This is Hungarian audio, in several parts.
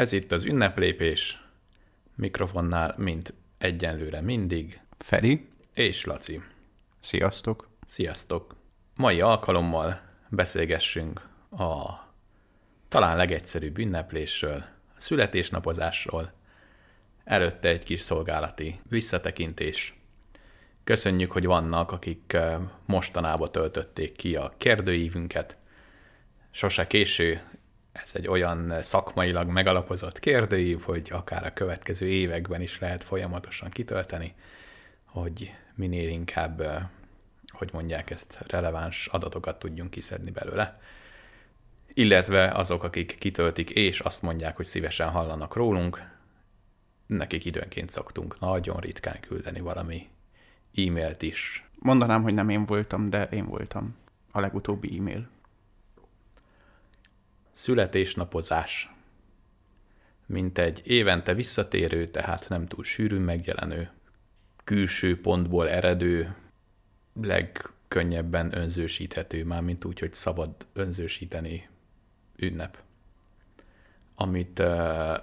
Ez itt az ünneplépés, mikrofonnál, mint egyenlőre mindig, Feri, és Laci. sziasztok! Sziasztok! Mai alkalommal beszélgessünk a talán legegyszerűbb ünneplésről, a születésnapozásról, előtte egy kis szolgálati visszatekintés. Köszönjük, hogy vannak, akik eh, mostanában töltötték ki a kérdőívünket. Sose késő, ez egy olyan szakmailag megalapozott kérdőív, hogy akár a következő években is lehet folyamatosan kitölteni, hogy minél inkább, hogy mondják ezt, releváns adatokat tudjunk kiszedni belőle. Illetve azok, akik kitöltik és azt mondják, hogy szívesen hallanak rólunk, nekik időnként szoktunk nagyon ritkán küldeni valami e-mailt is. Mondanám, hogy nem én voltam, de én voltam. A legutóbbi e-mail. Születésnapozás. Mint egy évente visszatérő, tehát nem túl sűrűn megjelenő, külső pontból eredő, legkönnyebben önzősíthető, már mint úgy, hogy szabad önzősíteni ünnep. Amit uh,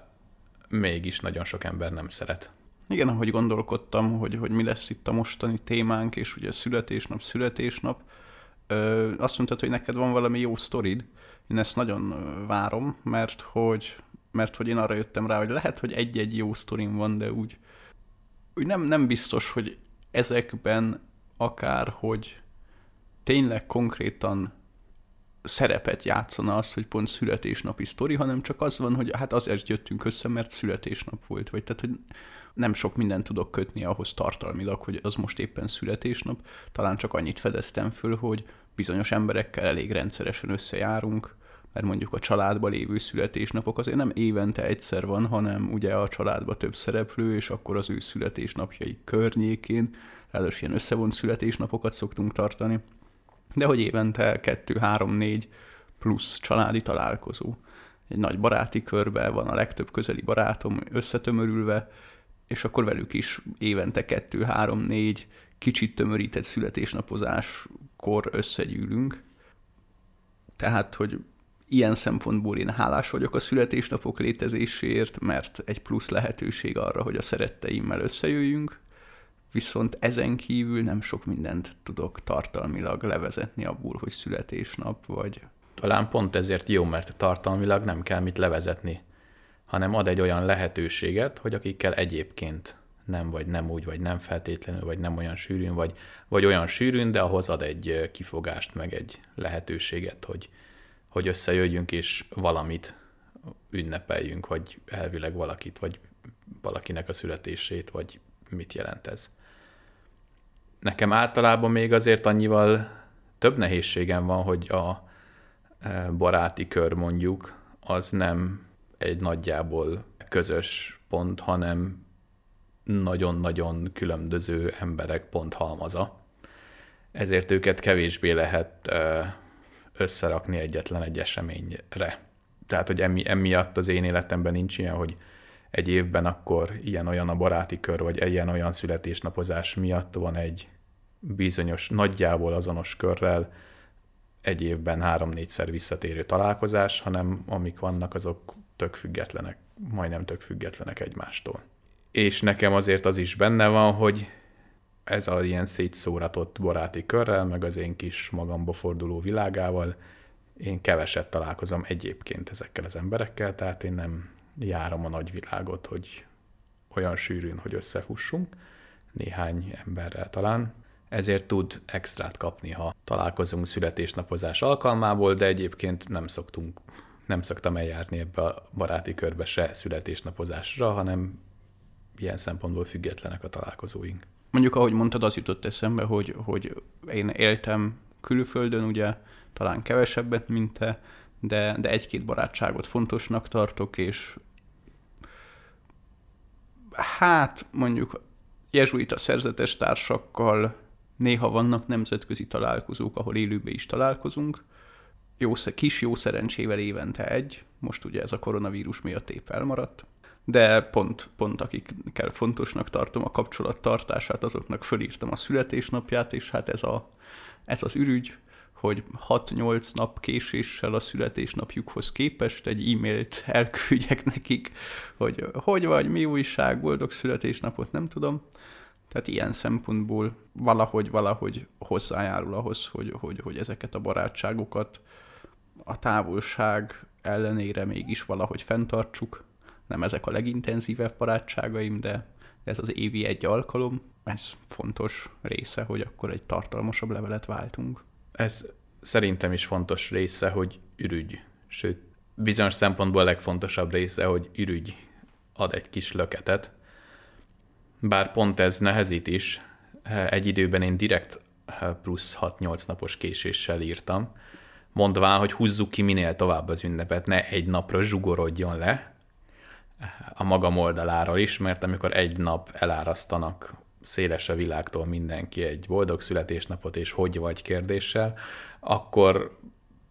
mégis nagyon sok ember nem szeret. Igen, ahogy gondolkodtam, hogy, hogy mi lesz itt a mostani témánk, és ugye születésnap, születésnap, ö, azt mondtad, hogy neked van valami jó sztorid. Én ezt nagyon várom, mert hogy, mert hogy én arra jöttem rá, hogy lehet, hogy egy-egy jó sztorim van, de úgy, úgy nem, nem biztos, hogy ezekben akár, hogy tényleg konkrétan szerepet játszana az, hogy pont születésnapi sztori, hanem csak az van, hogy hát azért jöttünk össze, mert születésnap volt, vagy tehát, hogy nem sok mindent tudok kötni ahhoz tartalmilag, hogy az most éppen születésnap. Talán csak annyit fedeztem föl, hogy bizonyos emberekkel elég rendszeresen összejárunk, mert mondjuk a családban lévő születésnapok azért nem évente egyszer van, hanem ugye a családban több szereplő, és akkor az ő születésnapjai környékén, ráadásul ilyen összevont születésnapokat szoktunk tartani, de hogy évente kettő, három, négy plusz családi találkozó. Egy nagy baráti körben van a legtöbb közeli barátom összetömörülve, és akkor velük is évente kettő, három, négy kicsit tömörített születésnapozáskor összegyűlünk. Tehát, hogy ilyen szempontból én hálás vagyok a születésnapok létezéséért, mert egy plusz lehetőség arra, hogy a szeretteimmel összejöjjünk, viszont ezen kívül nem sok mindent tudok tartalmilag levezetni abból, hogy születésnap vagy. Talán pont ezért jó, mert tartalmilag nem kell mit levezetni, hanem ad egy olyan lehetőséget, hogy akikkel egyébként nem vagy nem úgy, vagy nem feltétlenül, vagy nem olyan sűrűn, vagy, vagy olyan sűrűn, de ahhoz ad egy kifogást, meg egy lehetőséget, hogy, hogy összejöjjünk és valamit ünnepeljünk, vagy elvileg valakit, vagy valakinek a születését, vagy mit jelent ez. Nekem általában még azért annyival több nehézségem van, hogy a baráti kör mondjuk, az nem egy nagyjából közös pont, hanem nagyon-nagyon különböző emberek pont halmaza. Ezért őket kevésbé lehet összerakni egyetlen egy eseményre. Tehát, hogy emi, emiatt az én életemben nincs ilyen, hogy egy évben akkor ilyen-olyan a baráti kör, vagy ilyen-olyan születésnapozás miatt van egy bizonyos, nagyjából azonos körrel egy évben három-négyszer visszatérő találkozás, hanem amik vannak, azok tök függetlenek, majdnem tök függetlenek egymástól. És nekem azért az is benne van, hogy ez a ilyen szétszóratott baráti körrel, meg az én kis magamba forduló világával, én keveset találkozom egyébként ezekkel az emberekkel, tehát én nem járom a nagyvilágot, hogy olyan sűrűn, hogy összefussunk, néhány emberrel talán. Ezért tud extrát kapni, ha találkozunk születésnapozás alkalmából, de egyébként nem szoktunk, nem szoktam eljárni ebbe a baráti körbe se születésnapozásra, hanem ilyen szempontból függetlenek a találkozóink. Mondjuk, ahogy mondtad, az jutott eszembe, hogy, hogy én éltem külföldön, ugye talán kevesebbet, mint te, de, de egy-két barátságot fontosnak tartok, és hát mondjuk jezsuita szerzetes társakkal néha vannak nemzetközi találkozók, ahol élőben is találkozunk. Jó, kis jó szerencsével évente egy, most ugye ez a koronavírus miatt épp elmaradt, de pont, pont akikkel fontosnak tartom a kapcsolattartását, azoknak fölírtam a születésnapját, és hát ez, a, ez az ürügy, hogy 6-8 nap késéssel a születésnapjukhoz képest egy e-mailt elküldjek nekik, hogy hogy vagy, mi újság, boldog születésnapot, nem tudom. Tehát ilyen szempontból valahogy, valahogy hozzájárul ahhoz, hogy, hogy, hogy ezeket a barátságokat a távolság ellenére mégis valahogy fenntartsuk. Nem ezek a legintenzívebb barátságaim, de ez az évi egy alkalom. Ez fontos része, hogy akkor egy tartalmasabb levelet váltunk. Ez szerintem is fontos része, hogy ürügy. Sőt, bizonyos szempontból a legfontosabb része, hogy ürügy ad egy kis löketet. Bár pont ez nehezít is, egy időben én direkt plusz 6-8 napos késéssel írtam, mondván, hogy húzzuk ki minél tovább az ünnepet, ne egy napra zsugorodjon le a magam oldaláról is, mert amikor egy nap elárasztanak széles a világtól mindenki egy boldog születésnapot és hogy vagy kérdéssel, akkor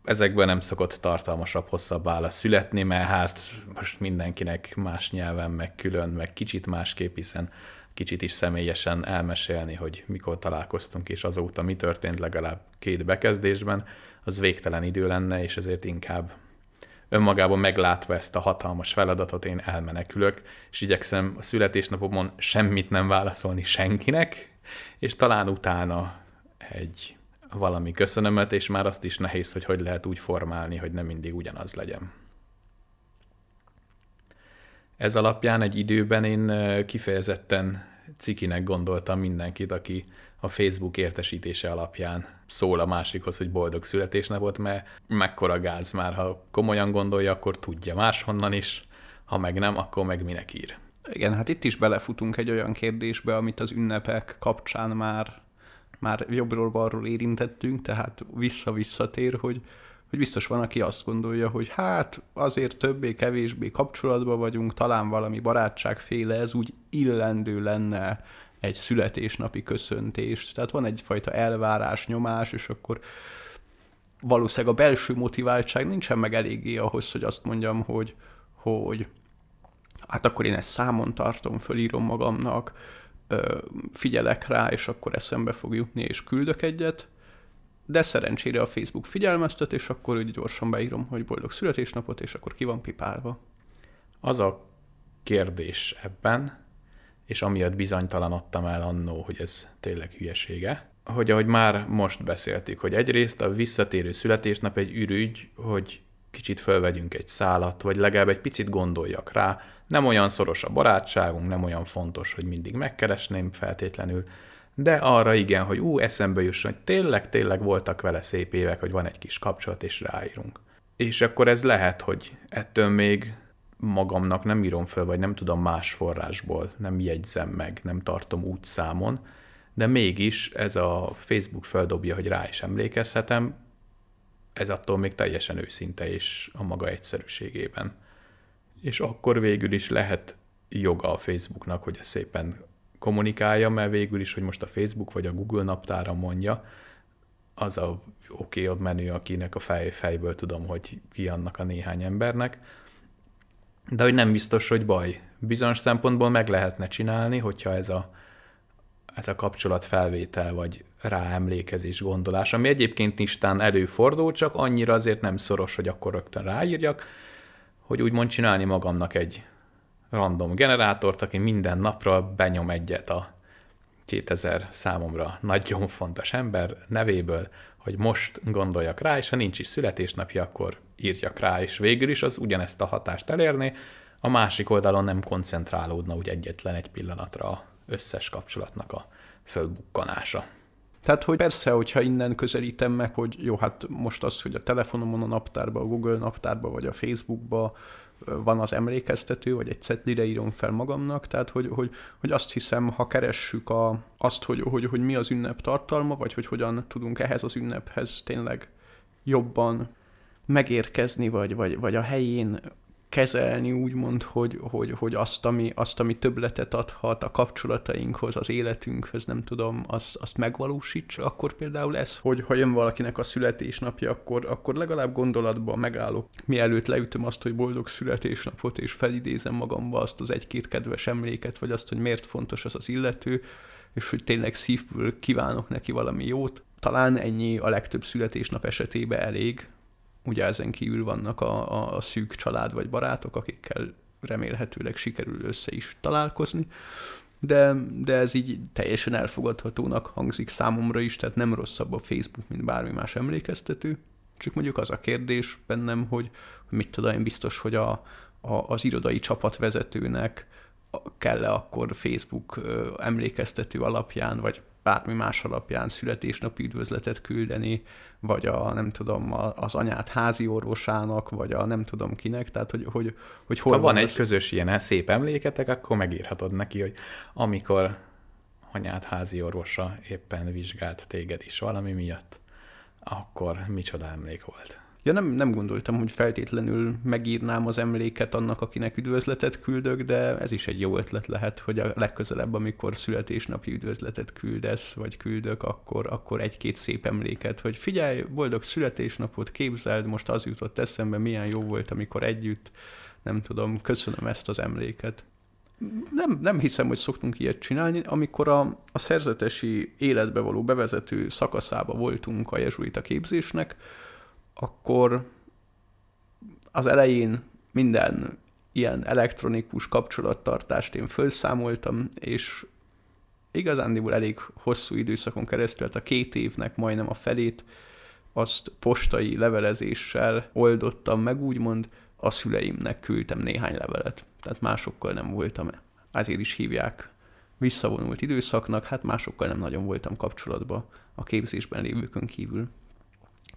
ezekből nem szokott tartalmasabb, hosszabb válasz születni, mert hát most mindenkinek más nyelven, meg külön, meg kicsit másképp, hiszen kicsit is személyesen elmesélni, hogy mikor találkoztunk, és azóta mi történt legalább két bekezdésben, az végtelen idő lenne, és ezért inkább önmagában meglátva ezt a hatalmas feladatot én elmenekülök, és igyekszem a születésnapomon semmit nem válaszolni senkinek, és talán utána egy valami köszönömet, és már azt is nehéz, hogy hogy lehet úgy formálni, hogy nem mindig ugyanaz legyen. Ez alapján egy időben én kifejezetten cikinek gondoltam mindenkit, aki a Facebook értesítése alapján szól a másikhoz, hogy boldog születésnapot, mert mekkora gáz már, ha komolyan gondolja, akkor tudja máshonnan is, ha meg nem, akkor meg minek ír. Igen, hát itt is belefutunk egy olyan kérdésbe, amit az ünnepek kapcsán már, már jobbról-balról érintettünk, tehát vissza-visszatér, hogy, hogy biztos van, aki azt gondolja, hogy hát azért többé-kevésbé kapcsolatban vagyunk, talán valami barátságféle, ez úgy illendő lenne egy születésnapi köszöntést. Tehát van egyfajta elvárás, nyomás, és akkor valószínűleg a belső motiváltság nincsen meg eléggé ahhoz, hogy azt mondjam, hogy, hogy hát akkor én ezt számon tartom, fölírom magamnak, figyelek rá, és akkor eszembe fog jutni, és küldök egyet, de szerencsére a Facebook figyelmeztet, és akkor úgy gyorsan beírom, hogy boldog születésnapot, és akkor ki van pipálva. Az a kérdés ebben, és amiatt bizonytalanodtam el annó, hogy ez tényleg hülyesége, hogy ahogy már most beszéltük, hogy egyrészt a visszatérő születésnap egy ürügy, hogy kicsit fölvegyünk egy szálat, vagy legalább egy picit gondoljak rá, nem olyan szoros a barátságunk, nem olyan fontos, hogy mindig megkeresném feltétlenül, de arra igen, hogy ú, eszembe jusson, hogy tényleg, tényleg voltak vele szép évek, hogy van egy kis kapcsolat, és ráírunk. És akkor ez lehet, hogy ettől még magamnak nem írom föl, vagy nem tudom más forrásból, nem jegyzem meg, nem tartom úgy számon, de mégis ez a Facebook földobja, hogy rá is emlékezhetem, ez attól még teljesen őszinte és a maga egyszerűségében. És akkor végül is lehet joga a Facebooknak, hogy ezt szépen kommunikálja, mert végül is, hogy most a Facebook vagy a Google naptára mondja, az a oké okay, menő, akinek a fej, fejből tudom, hogy ki annak a néhány embernek, de hogy nem biztos, hogy baj. Bizonyos szempontból meg lehetne csinálni, hogyha ez a, ez a kapcsolatfelvétel vagy ráemlékezés gondolás, ami egyébként istán előfordul, csak annyira azért nem szoros, hogy akkor rögtön ráírjak, hogy úgymond csinálni magamnak egy random generátort, aki minden napra benyom egyet a 2000 számomra nagyon fontos ember nevéből, hogy most gondoljak rá, és ha nincs is születésnapja, akkor írjak rá, és végül is az ugyanezt a hatást elérni, a másik oldalon nem koncentrálódna úgy egyetlen egy pillanatra a összes kapcsolatnak a fölbukkanása. Tehát, hogy persze, hogyha innen közelítem meg, hogy jó, hát most az, hogy a telefonomon, a naptárba, a Google naptárba, vagy a Facebookba van az emlékeztető, vagy egy cetlire írom fel magamnak, tehát hogy, hogy, hogy azt hiszem, ha keressük a, azt, hogy, hogy, hogy mi az ünnep tartalma, vagy hogy hogyan tudunk ehhez az ünnephez tényleg jobban megérkezni, vagy, vagy, vagy a helyén kezelni, úgymond, hogy, hogy, hogy azt, ami, azt, ami többletet adhat a kapcsolatainkhoz, az életünkhöz, nem tudom, azt, azt megvalósítsa, akkor például ez, hogy ha jön valakinek a születésnapja, akkor, akkor legalább gondolatban megállok. Mielőtt leütöm azt, hogy boldog születésnapot, és felidézem magamba azt az egy-két kedves emléket, vagy azt, hogy miért fontos az az illető, és hogy tényleg szívből kívánok neki valami jót. Talán ennyi a legtöbb születésnap esetében elég. Ugye ezen kívül vannak a, a, a szűk család vagy barátok, akikkel remélhetőleg sikerül össze is találkozni, de, de ez így teljesen elfogadhatónak hangzik számomra is, tehát nem rosszabb a Facebook, mint bármi más emlékeztető. Csak mondjuk az a kérdés bennem, hogy mit tudom, én biztos, hogy a, a, az irodai csapatvezetőnek kell-e akkor Facebook emlékeztető alapján, vagy bármi más alapján születésnapi üdvözletet küldeni, vagy a, nem tudom, az anyát házi orvosának, vagy a nem tudom kinek, tehát hogy, hogy, hogy hol Ha van, van egy az... közös ilyen szép emléketek, akkor megírhatod neki, hogy amikor anyát házi orvosa éppen vizsgált téged is valami miatt, akkor micsoda emlék volt. Ja, nem, nem gondoltam, hogy feltétlenül megírnám az emléket annak, akinek üdvözletet küldök, de ez is egy jó ötlet lehet, hogy a legközelebb, amikor születésnapi üdvözletet küldesz, vagy küldök, akkor, akkor egy-két szép emléket, hogy figyelj, boldog születésnapot, képzeld, most az jutott eszembe, milyen jó volt, amikor együtt, nem tudom, köszönöm ezt az emléket. Nem, nem hiszem, hogy szoktunk ilyet csinálni. Amikor a, a szerzetesi életbe való bevezető szakaszába voltunk a jezsuita képzésnek, akkor az elején minden ilyen elektronikus kapcsolattartást én felszámoltam, és igazándiból elég hosszú időszakon keresztül, tehát a két évnek majdnem a felét, azt postai levelezéssel oldottam meg, úgymond a szüleimnek küldtem néhány levelet. Tehát másokkal nem voltam, ezért is hívják visszavonult időszaknak, hát másokkal nem nagyon voltam kapcsolatban a képzésben lévőkön kívül.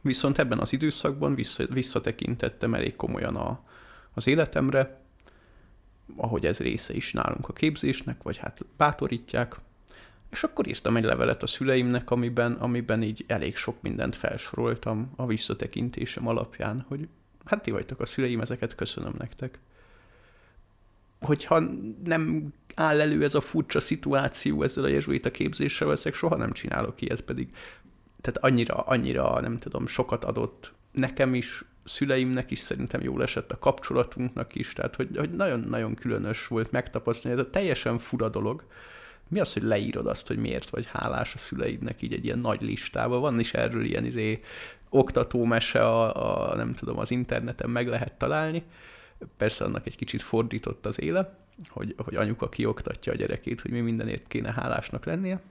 Viszont ebben az időszakban vissza, visszatekintettem elég komolyan a, az életemre, ahogy ez része is nálunk a képzésnek, vagy hát bátorítják, és akkor írtam egy levelet a szüleimnek, amiben, amiben így elég sok mindent felsoroltam a visszatekintésem alapján, hogy hát ti vagytok a szüleim, ezeket köszönöm nektek. Hogyha nem áll elő ez a furcsa szituáció ezzel a jezsuita képzéssel, valószínűleg soha nem csinálok ilyet, pedig tehát annyira, annyira, nem tudom, sokat adott nekem is, szüleimnek is szerintem jól esett, a kapcsolatunknak is, tehát hogy, hogy nagyon-nagyon különös volt megtapasztalni, ez a teljesen fura dolog. Mi az, hogy leírod azt, hogy miért vagy hálás a szüleidnek így egy ilyen nagy listában? Van is erről ilyen izé, oktatómese a, a, nem tudom, az interneten meg lehet találni. Persze annak egy kicsit fordított az éle, hogy, hogy anyuka kioktatja a gyerekét, hogy mi mindenért kéne hálásnak lennie.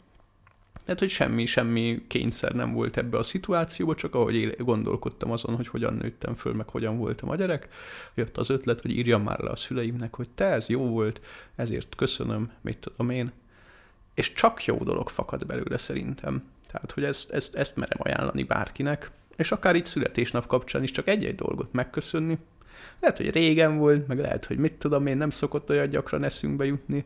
Tehát, hogy semmi, semmi kényszer nem volt ebbe a szituációba, csak ahogy én gondolkodtam azon, hogy hogyan nőttem föl, meg hogyan voltam a gyerek, jött az ötlet, hogy írjam már le a szüleimnek, hogy te, ez jó volt, ezért köszönöm, mit tudom én. És csak jó dolog fakad belőle szerintem. Tehát, hogy ezt, ezt, ezt merem ajánlani bárkinek, és akár itt születésnap kapcsán is csak egy-egy dolgot megköszönni. Lehet, hogy régen volt, meg lehet, hogy mit tudom én, nem szokott olyan gyakran eszünkbe jutni,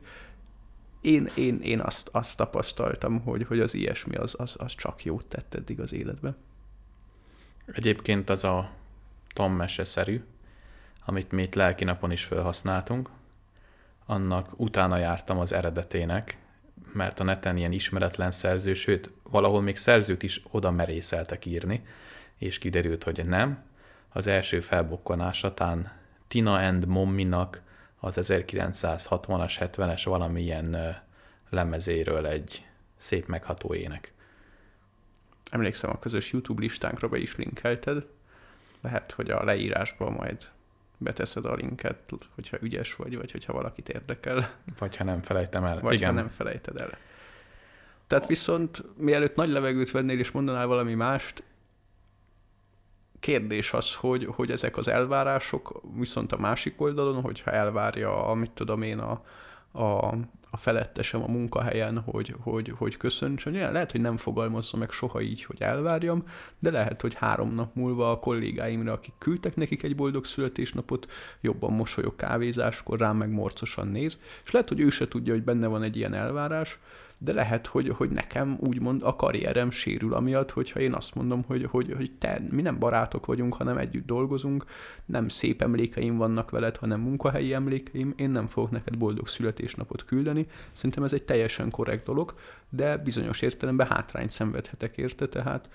én, én, én azt, azt tapasztaltam, hogy, hogy az ilyesmi az, az, az csak jót tett eddig az életbe. Egyébként az a Tom mese-szerű, amit mi itt lelki napon is felhasználtunk, annak utána jártam az eredetének, mert a neten ilyen ismeretlen szerző, sőt, valahol még szerzőt is oda merészeltek írni, és kiderült, hogy nem. Az első felbukkanásatán Tina and Momminak az 1960-as, 70-es valamilyen lemezéről egy szép megható ének. Emlékszem, a közös YouTube listánkra be is linkelted. Lehet, hogy a leírásban majd beteszed a linket, hogyha ügyes vagy, vagy hogyha valakit érdekel. Vagy ha nem felejtem el. Vagy Igen. ha nem felejted el. Tehát viszont mielőtt nagy levegőt vennél és mondanál valami mást, kérdés az, hogy, hogy ezek az elvárások viszont a másik oldalon, hogyha elvárja, amit tudom én, a, a, a felettesem a munkahelyen, hogy, hogy, hogy köszöntsön. Lehet, hogy nem fogalmazza meg soha így, hogy elvárjam, de lehet, hogy három nap múlva a kollégáimra, akik küldtek nekik egy boldog születésnapot, jobban mosolyog kávézáskor, rám meg morcosan néz, és lehet, hogy ő se tudja, hogy benne van egy ilyen elvárás, de lehet, hogy, hogy nekem úgymond a karrierem sérül amiatt, hogyha én azt mondom, hogy, hogy, hogy te, mi nem barátok vagyunk, hanem együtt dolgozunk, nem szép emlékeim vannak veled, hanem munkahelyi emlékeim, én nem fogok neked boldog születésnapot küldeni. Szerintem ez egy teljesen korrekt dolog, de bizonyos értelemben hátrányt szenvedhetek érte, tehát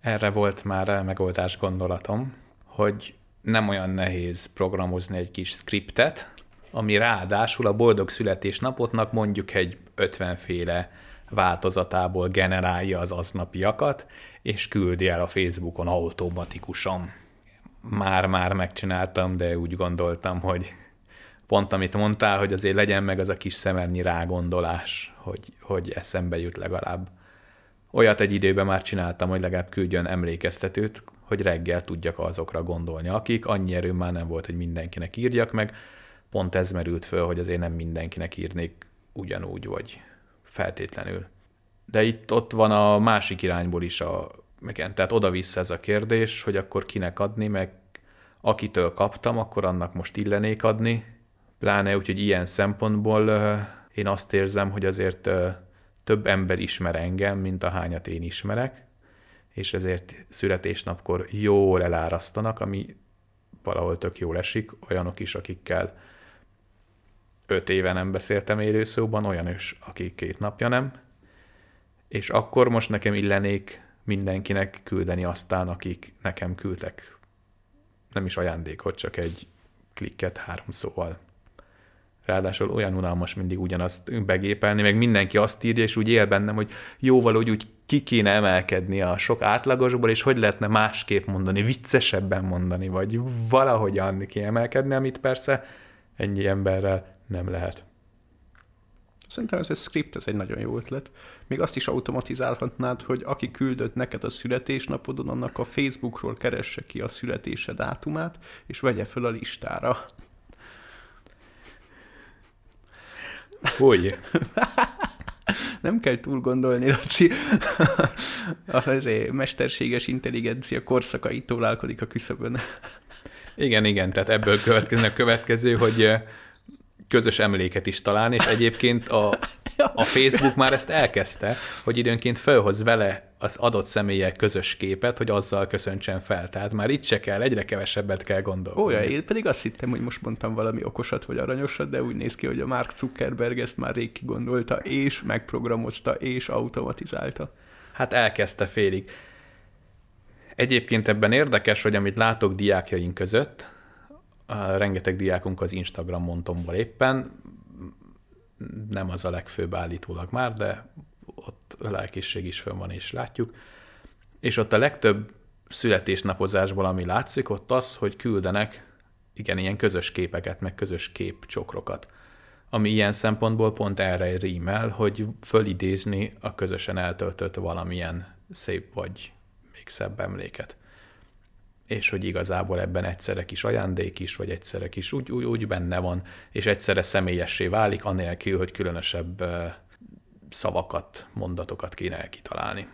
erre volt már megoldás gondolatom, hogy nem olyan nehéz programozni egy kis skriptet, ami ráadásul a boldog születésnapotnak mondjuk egy 50 féle változatából generálja az aznapiakat, és küldi el a Facebookon automatikusan. Már-már megcsináltam, de úgy gondoltam, hogy pont amit mondtál, hogy azért legyen meg az a kis szemernyi rágondolás, hogy, hogy eszembe jut legalább. Olyat egy időben már csináltam, hogy legalább küldjön emlékeztetőt, hogy reggel tudjak azokra gondolni, akik annyi erőm már nem volt, hogy mindenkinek írjak meg. Pont ez merült föl, hogy azért nem mindenkinek írnék ugyanúgy, vagy feltétlenül. De itt ott van a másik irányból is a, igen, tehát oda-vissza ez a kérdés, hogy akkor kinek adni, meg akitől kaptam, akkor annak most illenék adni, pláne úgyhogy ilyen szempontból én azt érzem, hogy azért több ember ismer engem, mint a hányat én ismerek, és ezért születésnapkor jól elárasztanak, ami valahol tök jól esik, olyanok is, akikkel öt éve nem beszéltem élőszóban, olyan is, akik két napja nem, és akkor most nekem illenék mindenkinek küldeni aztán, akik nekem küldtek nem is ajándékot, csak egy klikket három szóval. Ráadásul olyan unalmas mindig ugyanazt begépelni, meg mindenki azt írja, és úgy él bennem, hogy jó, valahogy úgy ki kéne emelkedni a sok átlagosból, és hogy lehetne másképp mondani, viccesebben mondani, vagy valahogyan kiemelkedni, amit persze ennyi emberrel nem lehet. Szerintem ez egy script, ez egy nagyon jó ötlet. Még azt is automatizálhatnád, hogy aki küldött neked a születésnapodon, annak a Facebookról keresse ki a születése dátumát, és vegye föl a listára. Fúj! Nem kell túl gondolni, Laci. Az mesterséges intelligencia korszakait tólálkodik a küszöbön. Igen, igen, tehát ebből következne a következő, hogy közös emléket is találni, és egyébként a, a Facebook már ezt elkezdte, hogy időnként felhoz vele az adott személyek közös képet, hogy azzal köszöntsen fel. Tehát már itt se kell, egyre kevesebbet kell gondolni. Olyan, én pedig azt hittem, hogy most mondtam valami okosat vagy aranyosat, de úgy néz ki, hogy a Mark Zuckerberg ezt már rég kigondolta, és megprogramozta, és automatizálta. Hát elkezdte félig. Egyébként ebben érdekes, hogy amit látok diákjaink között, rengeteg diákunk az Instagram montomból éppen, nem az a legfőbb állítólag már, de ott a lelkészség is fönn van, és látjuk. És ott a legtöbb születésnapozásból, ami látszik, ott az, hogy küldenek igen, ilyen közös képeket, meg közös képcsokrokat. Ami ilyen szempontból pont erre rímel, hogy fölidézni a közösen eltöltött valamilyen szép vagy még szebb emléket és hogy igazából ebben egyszerre kis ajándék is, vagy egyszerre kis úgy, úgy, úgy benne van, és egyszerre személyessé válik, anélkül, hogy különösebb szavakat, mondatokat kéne kitalálni.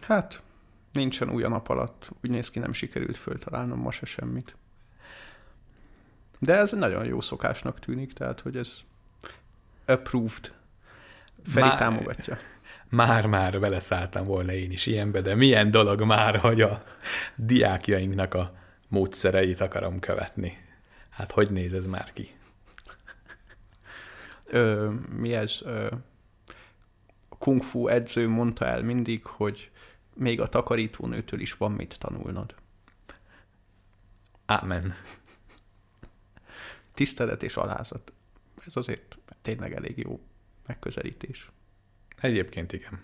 Hát, nincsen új a nap alatt. Úgy néz ki, nem sikerült föltalálnom ma se semmit. De ez nagyon jó szokásnak tűnik, tehát, hogy ez approved. Feri Má... támogatja már-már beleszálltam volna én is ilyenbe, de milyen dolog már, hogy a diákjainknak a módszereit akarom követni. Hát hogy néz ez már ki? Ö, mi ez? Ö, kung fu edző mondta el mindig, hogy még a takarítónőtől is van mit tanulnod. Ámen. Tisztelet és alázat. Ez azért tényleg elég jó megközelítés. Egyébként igen.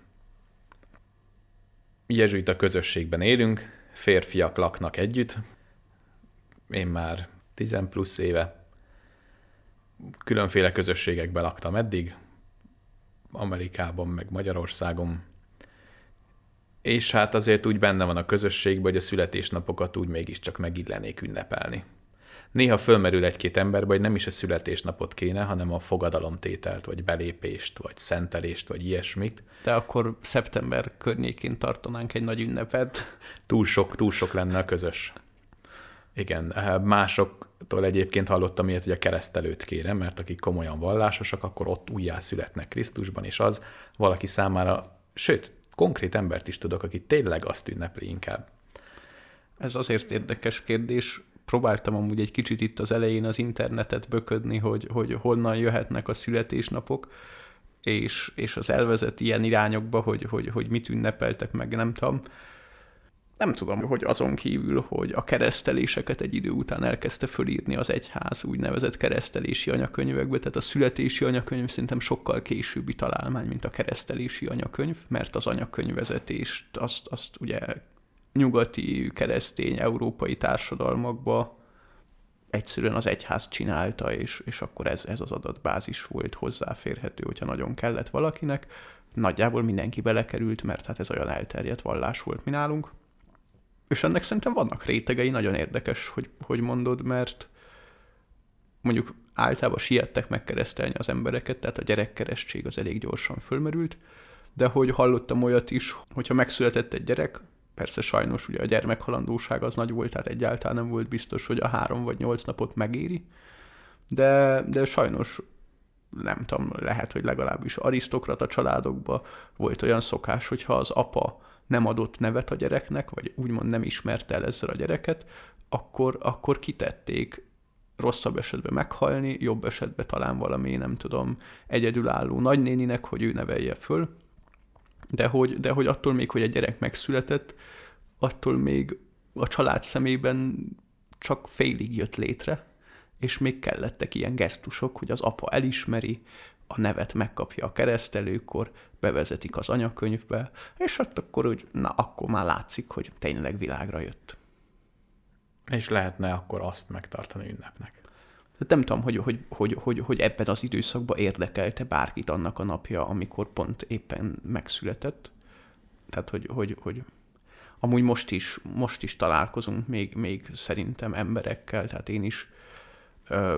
Jezsuita közösségben élünk, férfiak laknak együtt, én már 10 plusz éve különféle közösségekben laktam eddig, Amerikában, meg Magyarországon, és hát azért úgy benne van a közösségben, hogy a születésnapokat úgy mégiscsak megillenék ünnepelni néha fölmerül egy-két emberbe, hogy nem is a születésnapot kéne, hanem a fogadalomtételt, vagy belépést, vagy szentelést, vagy ilyesmit. De akkor szeptember környékén tartanánk egy nagy ünnepet. Túl sok, túl sok lenne a közös. Igen, eh, másoktól egyébként hallottam ilyet, hogy a keresztelőt kérem, mert akik komolyan vallásosak, akkor ott újjá születnek Krisztusban, és az valaki számára, sőt, konkrét embert is tudok, aki tényleg azt ünnepli inkább. Ez azért érdekes kérdés, próbáltam amúgy egy kicsit itt az elején az internetet böködni, hogy, hogy honnan jöhetnek a születésnapok, és, és az elvezet ilyen irányokba, hogy, hogy, hogy mit ünnepeltek meg, nem tudom. nem tudom, hogy azon kívül, hogy a kereszteléseket egy idő után elkezdte fölírni az egyház úgynevezett keresztelési anyakönyvekbe, tehát a születési anyakönyv szerintem sokkal későbbi találmány, mint a keresztelési anyakönyv, mert az anyakönyvezetést azt, azt ugye nyugati, keresztény, európai társadalmakba egyszerűen az egyház csinálta, és, és akkor ez, ez az adatbázis volt hozzáférhető, hogyha nagyon kellett valakinek. Nagyjából mindenki belekerült, mert hát ez olyan elterjedt vallás volt mi nálunk. És ennek szerintem vannak rétegei, nagyon érdekes, hogy, hogy mondod, mert mondjuk általában siettek megkeresztelni az embereket, tehát a gyerekkeresztség az elég gyorsan fölmerült, de hogy hallottam olyat is, hogyha megszületett egy gyerek, persze sajnos ugye a gyermekhalandóság az nagy volt, tehát egyáltalán nem volt biztos, hogy a három vagy nyolc napot megéri, de, de sajnos nem tudom, lehet, hogy legalábbis arisztokrata családokban volt olyan szokás, hogyha az apa nem adott nevet a gyereknek, vagy úgymond nem ismerte el ezzel a gyereket, akkor, akkor kitették rosszabb esetben meghalni, jobb esetben talán valami, nem tudom, egyedülálló nagynéninek, hogy ő nevelje föl, de hogy, de hogy attól még, hogy a gyerek megszületett, attól még a család szemében csak félig jött létre, és még kellettek ilyen gesztusok, hogy az apa elismeri, a nevet megkapja a keresztelőkor, bevezetik az anyakönyvbe, és ott akkor úgy, na akkor már látszik, hogy tényleg világra jött. És lehetne akkor azt megtartani ünnepnek. Tehát nem tudom, hogy, hogy, hogy, hogy, hogy ebben az időszakban érdekelte bárkit annak a napja, amikor pont éppen megszületett. Tehát, hogy, hogy, hogy amúgy most is, most is találkozunk még, még szerintem emberekkel, tehát én is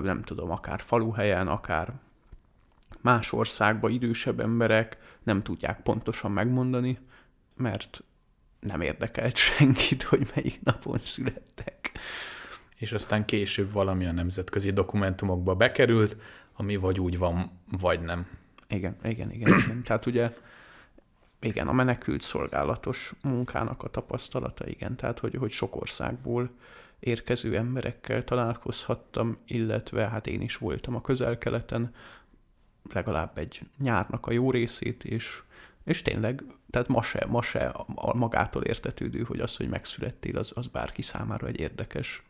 nem tudom, akár faluhelyen, akár más országban idősebb emberek nem tudják pontosan megmondani, mert nem érdekelt senkit, hogy melyik napon születtek. És aztán később valami a nemzetközi dokumentumokba bekerült, ami vagy úgy van, vagy nem. Igen, igen, igen. igen. Tehát ugye, igen, a menekült szolgálatos munkának a tapasztalata, igen, tehát hogy, hogy sok országból érkező emberekkel találkozhattam, illetve hát én is voltam a közel-keleten, legalább egy nyárnak a jó részét, és, és tényleg, tehát ma se, ma se a magától értetődő, hogy az, hogy megszülettél, az, az bárki számára egy érdekes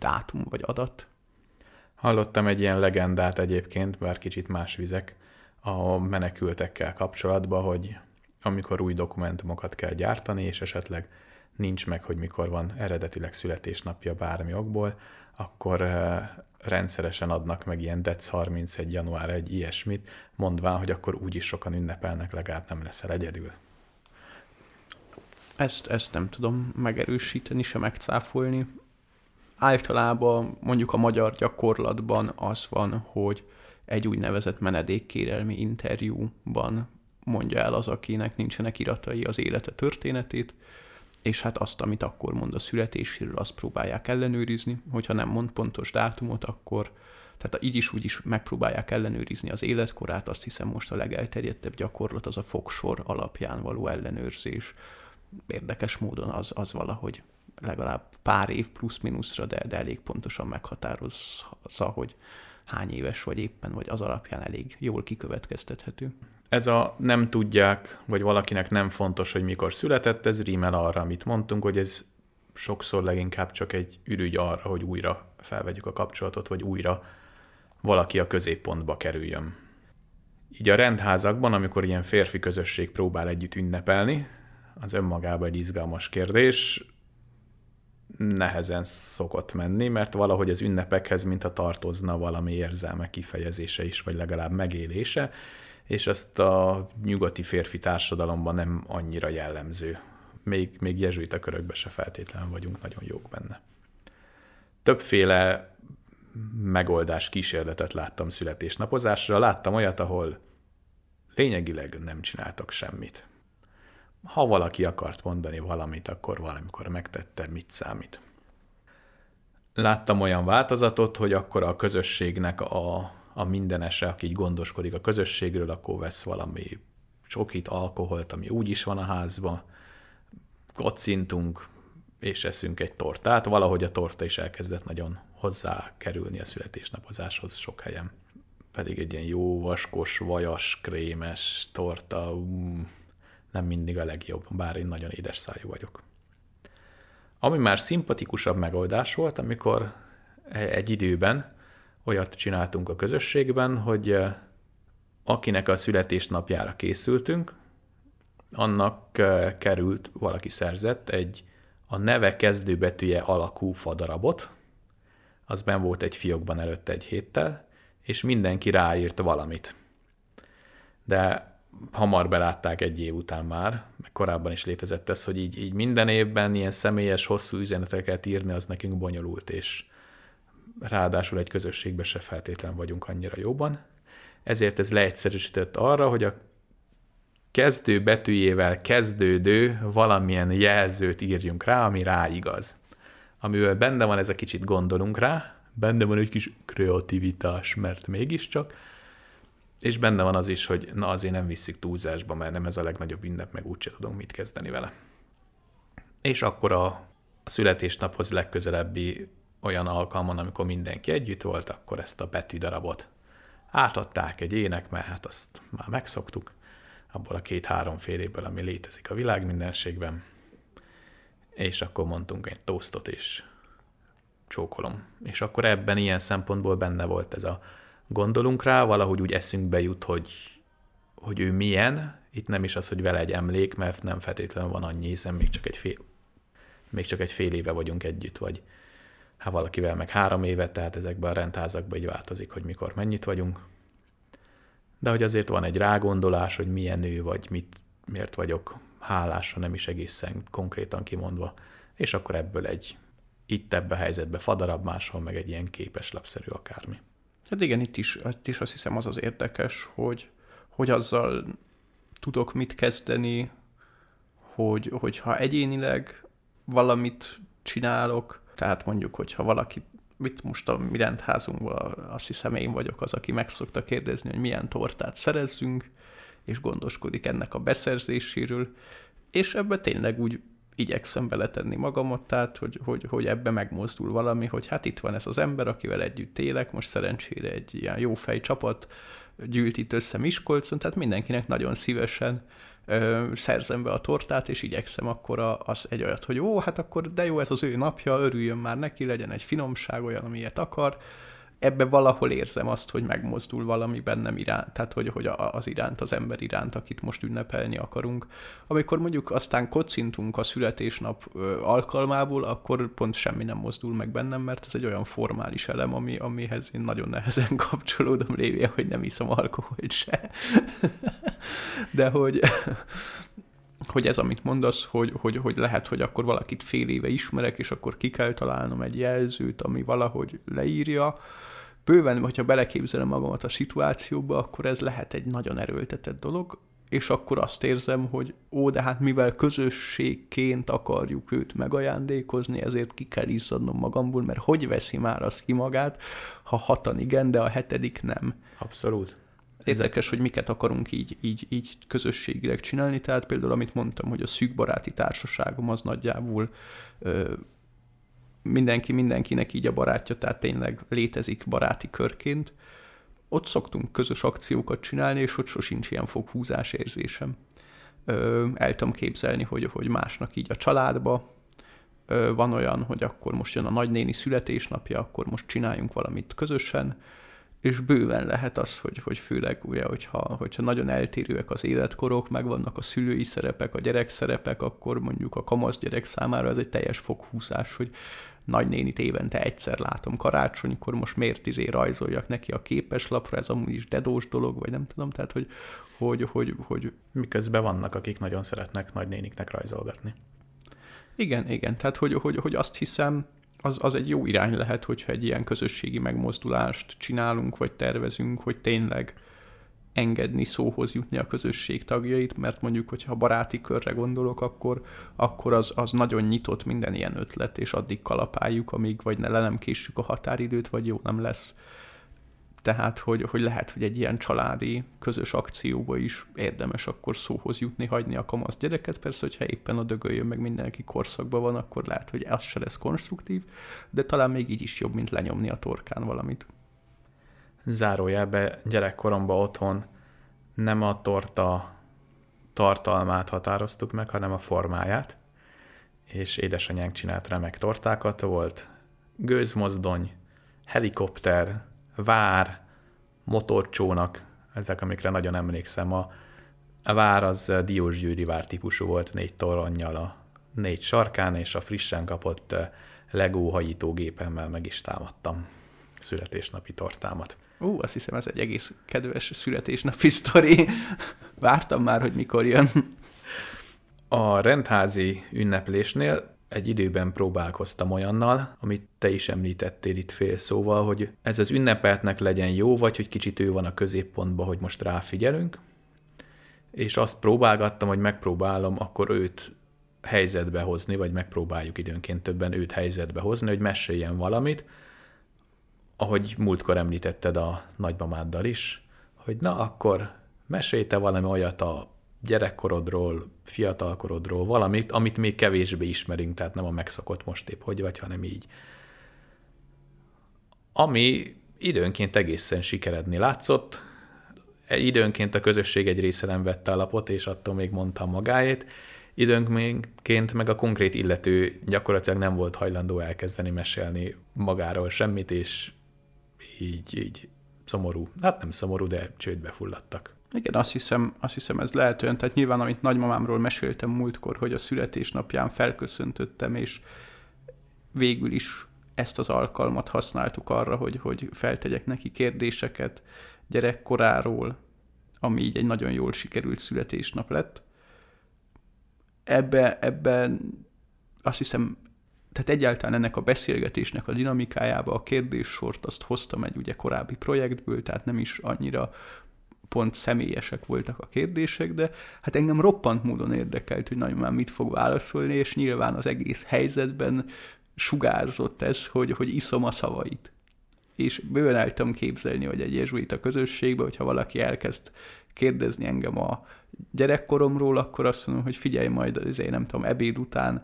dátum vagy adat. Hallottam egy ilyen legendát egyébként, bár kicsit más vizek, a menekültekkel kapcsolatban, hogy amikor új dokumentumokat kell gyártani, és esetleg nincs meg, hogy mikor van eredetileg születésnapja bármi okból, akkor eh, rendszeresen adnak meg ilyen dec 31. január egy ilyesmit, mondván, hogy akkor úgyis sokan ünnepelnek, legalább nem leszel egyedül. Ezt, ezt nem tudom megerősíteni, se megcáfolni. Általában mondjuk a magyar gyakorlatban az van, hogy egy úgynevezett menedékkérelmi interjúban mondja el az, akinek nincsenek iratai az élete történetét, és hát azt, amit akkor mond a születéséről, azt próbálják ellenőrizni, hogyha nem mond pontos dátumot, akkor tehát így is úgy is megpróbálják ellenőrizni az életkorát, azt hiszem most a legelterjedtebb gyakorlat az a fogsor alapján való ellenőrzés. Érdekes módon az, az valahogy legalább pár év plusz-minuszra, de, de elég pontosan meghatározza, hogy hány éves vagy éppen, vagy az alapján elég jól kikövetkeztethető. Ez a nem tudják, vagy valakinek nem fontos, hogy mikor született, ez rímel arra, amit mondtunk, hogy ez sokszor leginkább csak egy ürügy arra, hogy újra felvegyük a kapcsolatot, vagy újra valaki a középpontba kerüljön. Így a rendházakban, amikor ilyen férfi közösség próbál együtt ünnepelni, az önmagában egy izgalmas kérdés, nehezen szokott menni, mert valahogy az ünnepekhez, mint a tartozna valami érzelme kifejezése is, vagy legalább megélése, és ezt a nyugati férfi társadalomban nem annyira jellemző. Még, még jezsuita körökben se feltétlenül vagyunk nagyon jók benne. Többféle megoldás kísérletet láttam születésnapozásra. Láttam olyat, ahol lényegileg nem csináltak semmit. Ha valaki akart mondani valamit, akkor valamikor megtette, mit számít. Láttam olyan változatot, hogy akkor a közösségnek a a mindenese, aki így gondoskodik a közösségről, akkor vesz valami csokit, alkoholt, ami úgy is van a házban, kocintunk, és eszünk egy tortát. Valahogy a torta is elkezdett nagyon hozzá kerülni a születésnapozáshoz sok helyen. Pedig egy ilyen jó, vaskos, vajas, krémes torta, um, nem mindig a legjobb, bár én nagyon édes szájú vagyok. Ami már szimpatikusabb megoldás volt, amikor egy időben olyat csináltunk a közösségben, hogy akinek a születésnapjára készültünk, annak került, valaki szerzett egy a neve kezdőbetűje alakú fadarabot, az ben volt egy fiókban előtte egy héttel, és mindenki ráírt valamit. De hamar belátták egy év után már, meg korábban is létezett ez, hogy így, így minden évben ilyen személyes, hosszú üzeneteket írni, az nekünk bonyolult, és ráadásul egy közösségben se feltétlen vagyunk annyira jóban. Ezért ez leegyszerűsített arra, hogy a kezdő betűjével kezdődő valamilyen jelzőt írjunk rá, ami rá igaz. Amivel benne van ez a kicsit gondolunk rá, benne van egy kis kreativitás, mert mégiscsak, és benne van az is, hogy na azért nem viszik túlzásba, mert nem ez a legnagyobb ünnep, meg úgyse tudunk mit kezdeni vele. És akkor a, születésnaphoz legközelebbi olyan alkalmon, amikor mindenki együtt volt, akkor ezt a betűdarabot átadták egy ének, mert hát azt már megszoktuk, abból a két-három féléből, ami létezik a világ mindenségben. És akkor mondtunk egy toastot, és csókolom. És akkor ebben ilyen szempontból benne volt ez a gondolunk rá, valahogy úgy eszünkbe jut, hogy, hogy ő milyen, itt nem is az, hogy vele egy emlék, mert nem feltétlenül van annyi, hiszen még csak egy fél, még csak egy fél éve vagyunk együtt, vagy hát valakivel meg három éve, tehát ezekben a rendházakban így változik, hogy mikor mennyit vagyunk. De hogy azért van egy rágondolás, hogy milyen nő vagy, mit, miért vagyok hálásra, nem is egészen konkrétan kimondva, és akkor ebből egy itt ebbe a helyzetbe fadarab, máshol meg egy ilyen képeslapszerű akármi. Hát igen, itt is, itt is azt hiszem az az érdekes, hogy, hogy azzal tudok mit kezdeni, hogy, hogyha egyénileg valamit csinálok, tehát mondjuk, hogyha valaki, mit most a mi rendházunkban, azt hiszem én vagyok az, aki meg szokta kérdezni, hogy milyen tortát szerezzünk, és gondoskodik ennek a beszerzéséről, és ebbe tényleg úgy igyekszem beletenni magamat, tehát hogy, hogy, hogy ebbe megmozdul valami, hogy hát itt van ez az ember, akivel együtt élek, most szerencsére egy ilyen jó fej csapat gyűlt itt össze Miskolcon, tehát mindenkinek nagyon szívesen ö, szerzem be a tortát, és igyekszem akkor az egy olyat, hogy ó, hát akkor de jó, ez az ő napja, örüljön már neki, legyen egy finomság, olyan, amilyet akar, ebbe valahol érzem azt, hogy megmozdul valami bennem iránt, tehát hogy, hogy az iránt, az ember iránt, akit most ünnepelni akarunk. Amikor mondjuk aztán kocintunk a születésnap alkalmából, akkor pont semmi nem mozdul meg bennem, mert ez egy olyan formális elem, ami, amihez én nagyon nehezen kapcsolódom, lévén, hogy nem iszom alkoholt se. De hogy, hogy ez, amit mondasz, hogy, hogy, hogy lehet, hogy akkor valakit fél éve ismerek, és akkor ki kell találnom egy jelzőt, ami valahogy leírja, bőven, hogyha beleképzelem magamat a szituációba, akkor ez lehet egy nagyon erőltetett dolog, és akkor azt érzem, hogy ó, de hát mivel közösségként akarjuk őt megajándékozni, ezért ki kell izzadnom magamból, mert hogy veszi már az ki magát, ha hatan igen, de a hetedik nem. Abszolút. Érdekes, hogy miket akarunk így, így, így közösségileg csinálni, tehát például amit mondtam, hogy a szűk baráti társaságom az nagyjából ö, mindenki mindenkinek így a barátja, tehát tényleg létezik baráti körként. Ott szoktunk közös akciókat csinálni, és ott sosincs ilyen foghúzás érzésem. Ö, el tudom képzelni, hogy, hogy másnak így a családba ö, van olyan, hogy akkor most jön a nagynéni születésnapja, akkor most csináljunk valamit közösen, és bőven lehet az, hogy, hogy főleg ugye, hogyha, hogyha nagyon eltérőek az életkorok, meg vannak a szülői szerepek, a gyerek szerepek, akkor mondjuk a kamasz gyerek számára ez egy teljes foghúzás, hogy nagynénit évente egyszer látom karácsonykor, most miért izé rajzoljak neki a képeslapra, ez amúgy is dedós dolog, vagy nem tudom, tehát hogy, hogy, hogy, hogy... Miközben vannak, akik nagyon szeretnek nagynéniknek rajzolgatni. Igen, igen, tehát hogy, hogy, hogy azt hiszem, az, az egy jó irány lehet, hogyha egy ilyen közösségi megmozdulást csinálunk, vagy tervezünk, hogy tényleg engedni szóhoz jutni a közösség tagjait, mert mondjuk, hogyha baráti körre gondolok, akkor, akkor az, az nagyon nyitott minden ilyen ötlet, és addig kalapáljuk, amíg vagy ne le nem késsük a határidőt, vagy jó nem lesz. Tehát, hogy, hogy lehet, hogy egy ilyen családi, közös akcióba is érdemes akkor szóhoz jutni, hagyni a kamasz gyereket. Persze, hogyha éppen a dögöljön meg mindenki korszakban van, akkor lehet, hogy az se lesz konstruktív, de talán még így is jobb, mint lenyomni a torkán valamit zárójelbe gyerekkoromban otthon nem a torta tartalmát határoztuk meg, hanem a formáját. és édesanyánk csinált remek tortákat, volt gőzmozdony, helikopter, vár, motorcsónak, ezek, amikre nagyon emlékszem. A, vár az Diósgyőri vár típusú volt, négy toronnyal a négy sarkán, és a frissen kapott Lego hajítógépemmel meg is támadtam születésnapi tortámat. Ú, azt hiszem ez egy egész kedves születésnapi sztori. Vártam már, hogy mikor jön. A rendházi ünneplésnél egy időben próbálkoztam olyannal, amit te is említettél itt fél szóval, hogy ez az ünnepeltnek legyen jó, vagy hogy kicsit ő van a középpontban, hogy most ráfigyelünk, és azt próbálgattam, hogy megpróbálom akkor őt helyzetbe hozni, vagy megpróbáljuk időnként többen őt helyzetbe hozni, hogy meséljen valamit, ahogy múltkor említetted a nagymamáddal is, hogy na akkor mesélj te valami olyat a gyerekkorodról, fiatalkorodról, valamit, amit még kevésbé ismerünk, tehát nem a megszokott most épp hogy vagy, hanem így. Ami időnként egészen sikeredni látszott, időnként a közösség egy része nem vette alapot, és attól még mondtam magáét, időnként meg a konkrét illető gyakorlatilag nem volt hajlandó elkezdeni mesélni magáról semmit, és így, így szomorú, hát nem szomorú, de csődbe fulladtak. Igen, azt hiszem, azt hiszem ez lehet olyan, tehát nyilván, amit nagymamámról meséltem múltkor, hogy a születésnapján felköszöntöttem, és végül is ezt az alkalmat használtuk arra, hogy, hogy feltegyek neki kérdéseket gyerekkoráról, ami így egy nagyon jól sikerült születésnap lett. Ebbe, ebben azt hiszem, tehát egyáltalán ennek a beszélgetésnek a dinamikájába a kérdéssort azt hoztam egy ugye korábbi projektből, tehát nem is annyira pont személyesek voltak a kérdések, de hát engem roppant módon érdekelt, hogy nagyon már mit fog válaszolni, és nyilván az egész helyzetben sugárzott ez, hogy, hogy iszom a szavait. És bőven el tudom képzelni, hogy egy a közösségben, hogyha valaki elkezd kérdezni engem a gyerekkoromról, akkor azt mondom, hogy figyelj majd, azért nem tudom, ebéd után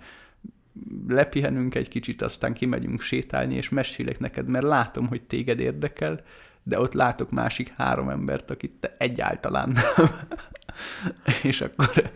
lepihenünk egy kicsit, aztán kimegyünk sétálni, és mesélek neked, mert látom, hogy téged érdekel, de ott látok másik három embert, akit te egyáltalán nem. és akkor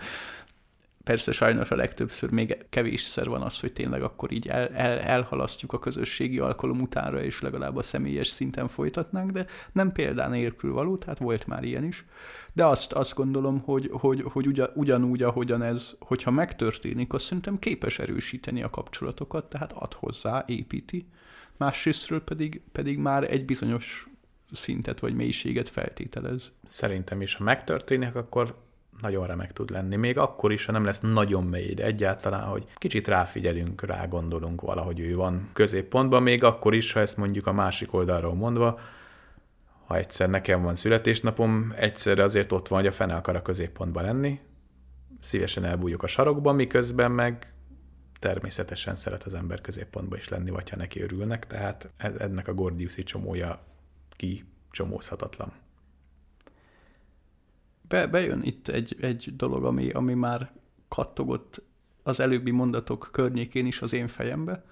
persze sajnos a legtöbbször még kevésszer van az, hogy tényleg akkor így el, el, elhalasztjuk a közösségi alkalom utánra, és legalább a személyes szinten folytatnánk, de nem példán nélkül való, tehát volt már ilyen is. De azt, azt gondolom, hogy, hogy, hogy ugyan, ugyanúgy, ahogyan ez, hogyha megtörténik, azt szerintem képes erősíteni a kapcsolatokat, tehát ad hozzá, építi. Másrésztről pedig, pedig már egy bizonyos szintet vagy mélységet feltételez. Szerintem is, ha megtörténik, akkor nagyon remek tud lenni. Még akkor is, ha nem lesz nagyon mély, de egyáltalán, hogy kicsit ráfigyelünk, rá gondolunk valahogy ő van középpontban, még akkor is, ha ezt mondjuk a másik oldalról mondva, ha egyszer nekem van születésnapom, egyszerre azért ott van, hogy a fene akar a középpontban lenni, szívesen elbújjuk a sarokban, miközben meg természetesen szeret az ember középpontban is lenni, vagy ha neki örülnek, tehát ennek a Gordiuszi csomója kicsomózhatatlan. Be, bejön itt egy, egy dolog, ami, ami már kattogott az előbbi mondatok környékén is az én fejembe.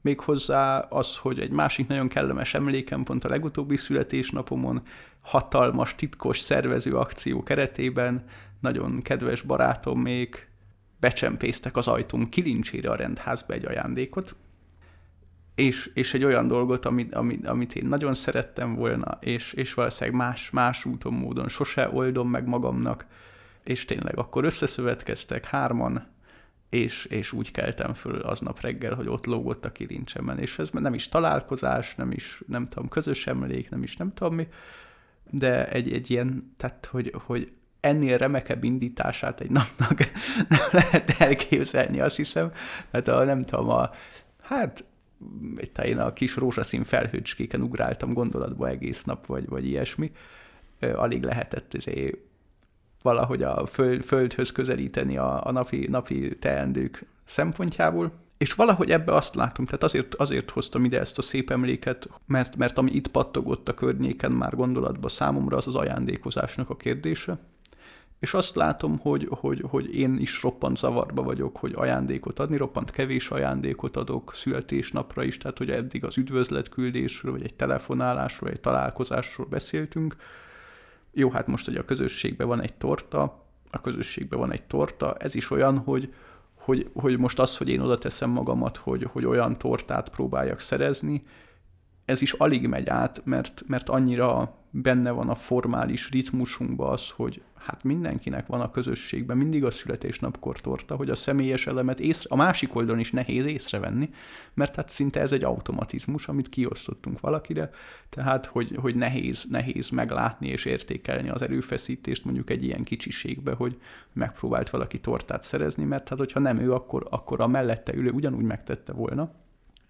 Méghozzá az, hogy egy másik nagyon kellemes emlékem pont a legutóbbi születésnapomon hatalmas, titkos szervező akció keretében nagyon kedves barátom még becsempésztek az ajtóm kilincsére a rendházba egy ajándékot, és, és egy olyan dolgot, amit, amit, amit én nagyon szerettem volna, és, és valószínűleg más, más úton, módon sose oldom meg magamnak, és tényleg akkor összeszövetkeztek hárman, és, és úgy keltem föl aznap reggel, hogy ott lógott a kilincsemen, és ez nem is találkozás, nem is, nem tudom, közös emlék, nem is nem tudom mi, de egy, egy ilyen, tehát, hogy, hogy ennél remekebb indítását egy napnak nem lehet elképzelni, azt hiszem. Tehát a, nem tudom, a, hát itt én a kis rózsaszín felhőcskéken ugráltam gondolatba egész nap, vagy, vagy ilyesmi. Alig lehetett ezért valahogy a föld, földhöz közelíteni a, a napi, napi teendők szempontjából. És valahogy ebbe azt látom, tehát azért, azért hoztam ide ezt a szép emléket, mert, mert ami itt pattogott a környéken már gondolatba számomra, az az ajándékozásnak a kérdése és azt látom, hogy, hogy, hogy én is roppant zavarba vagyok, hogy ajándékot adni, roppant kevés ajándékot adok születésnapra is, tehát hogy eddig az üdvözletküldésről, vagy egy telefonálásról, egy találkozásról beszéltünk. Jó, hát most, hogy a közösségben van egy torta, a közösségben van egy torta, ez is olyan, hogy, hogy, hogy most az, hogy én oda teszem magamat, hogy, hogy olyan tortát próbáljak szerezni, ez is alig megy át, mert, mert annyira benne van a formális ritmusunkban az, hogy hát mindenkinek van a közösségben mindig a születésnapkor torta, hogy a személyes elemet észre, a másik oldalon is nehéz észrevenni, mert hát szinte ez egy automatizmus, amit kiosztottunk valakire, tehát hogy, hogy nehéz, nehéz meglátni és értékelni az erőfeszítést mondjuk egy ilyen kicsiségbe, hogy megpróbált valaki tortát szerezni, mert hát hogyha nem ő, akkor, akkor a mellette ülő ugyanúgy megtette volna.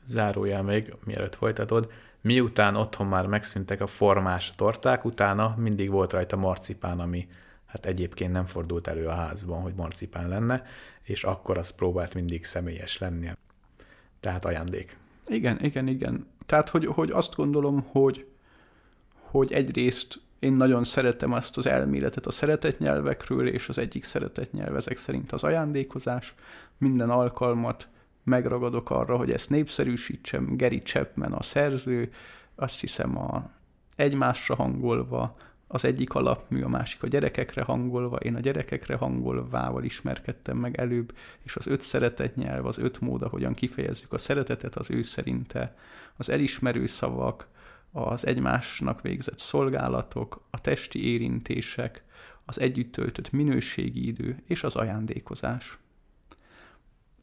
Zárójel még, mielőtt folytatod, miután otthon már megszűntek a formás torták, utána mindig volt rajta marcipán, ami hát egyébként nem fordult elő a házban, hogy marcipán lenne, és akkor az próbált mindig személyes lenni. Tehát ajándék. Igen, igen, igen. Tehát, hogy, hogy azt gondolom, hogy, hogy egyrészt én nagyon szeretem azt az elméletet a szeretetnyelvekről, és az egyik szeretetnyelv ezek szerint az ajándékozás. Minden alkalmat megragadok arra, hogy ezt népszerűsítsem. Gary Chapman a szerző, azt hiszem a egymásra hangolva, az egyik alapmű, a másik a gyerekekre hangolva, én a gyerekekre hangolvával ismerkedtem meg előbb, és az öt szeretet nyelv, az öt mód, ahogyan kifejezzük a szeretetet, az ő szerinte, az elismerő szavak, az egymásnak végzett szolgálatok, a testi érintések, az együtt töltött minőségi idő és az ajándékozás.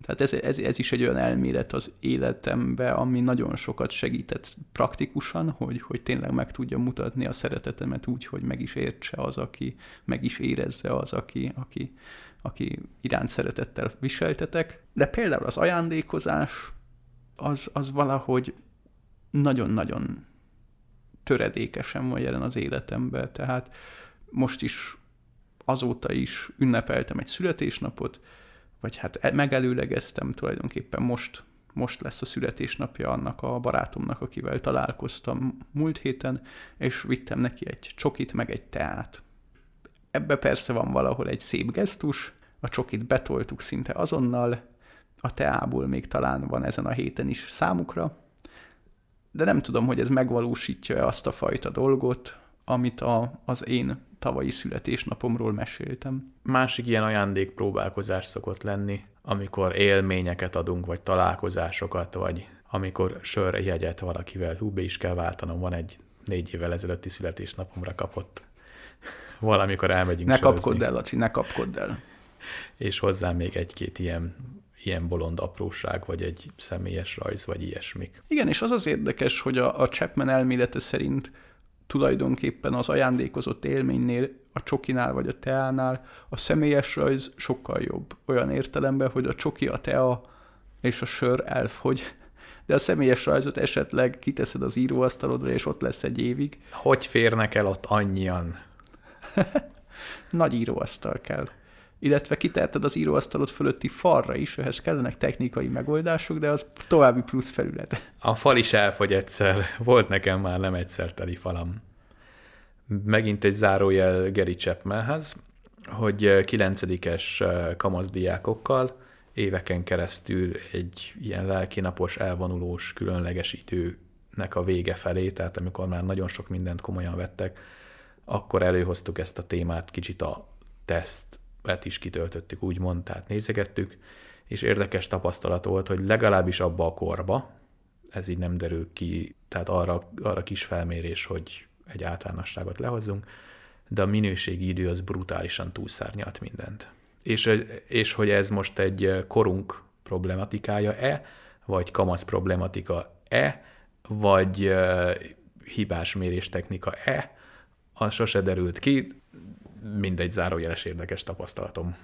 Tehát ez, ez, ez is egy olyan elmélet az életembe, ami nagyon sokat segített praktikusan, hogy, hogy tényleg meg tudja mutatni a szeretetemet úgy, hogy meg is értse az, aki, meg is érezze az, aki, aki, aki iránt szeretettel viseltetek. De például az ajándékozás az, az valahogy nagyon-nagyon töredékesen van jelen az életemben, tehát most is azóta is ünnepeltem egy születésnapot, vagy hát e- megelőlegeztem tulajdonképpen most, most lesz a születésnapja annak a barátomnak, akivel találkoztam múlt héten, és vittem neki egy csokit, meg egy teát. Ebbe persze van valahol egy szép gesztus, a csokit betoltuk szinte azonnal, a teából még talán van ezen a héten is számukra, de nem tudom, hogy ez megvalósítja-e azt a fajta dolgot, amit a, az én tavalyi születésnapomról meséltem. Másik ilyen ajándékpróbálkozás szokott lenni, amikor élményeket adunk, vagy találkozásokat, vagy amikor jegyet valakivel, hú, be is kell váltanom, van egy négy évvel ezelőtti születésnapomra kapott. Valamikor elmegyünk Ne sörözni. kapkodd el, Laci, ne kapkodd el. És hozzá még egy-két ilyen ilyen bolond apróság, vagy egy személyes rajz, vagy ilyesmik. Igen, és az az érdekes, hogy a, a Chapman elmélete szerint tulajdonképpen az ajándékozott élménynél, a csokinál vagy a teánál a személyes rajz sokkal jobb. Olyan értelemben, hogy a csoki, a tea és a sör elfogy, de a személyes rajzot esetleg kiteszed az íróasztalodra, és ott lesz egy évig. Hogy férnek el ott annyian? Nagy íróasztal kell illetve kiteheted az íróasztalod fölötti falra is, ehhez kellenek technikai megoldások, de az további plusz felület. A fal is elfogy egyszer, volt nekem már nem egyszer teli falam. Megint egy zárójel Gary Chapmanhez, hogy kilencedikes kamaszdiákokkal éveken keresztül egy ilyen lelkinapos, elvonulós, különleges időnek a vége felé, tehát amikor már nagyon sok mindent komolyan vettek, akkor előhoztuk ezt a témát kicsit a teszt et is kitöltöttük, úgymond, tehát nézegettük, és érdekes tapasztalat volt, hogy legalábbis abba a korba, ez így nem derül ki, tehát arra, arra kis felmérés, hogy egy általánosságot lehozzunk, de a minőségi idő az brutálisan túlszárnyalt mindent. És, és hogy ez most egy korunk problematikája-e, vagy kamasz problematika-e, vagy uh, hibás méréstechnika-e, az sose derült ki, mindegy zárójeles érdekes tapasztalatom.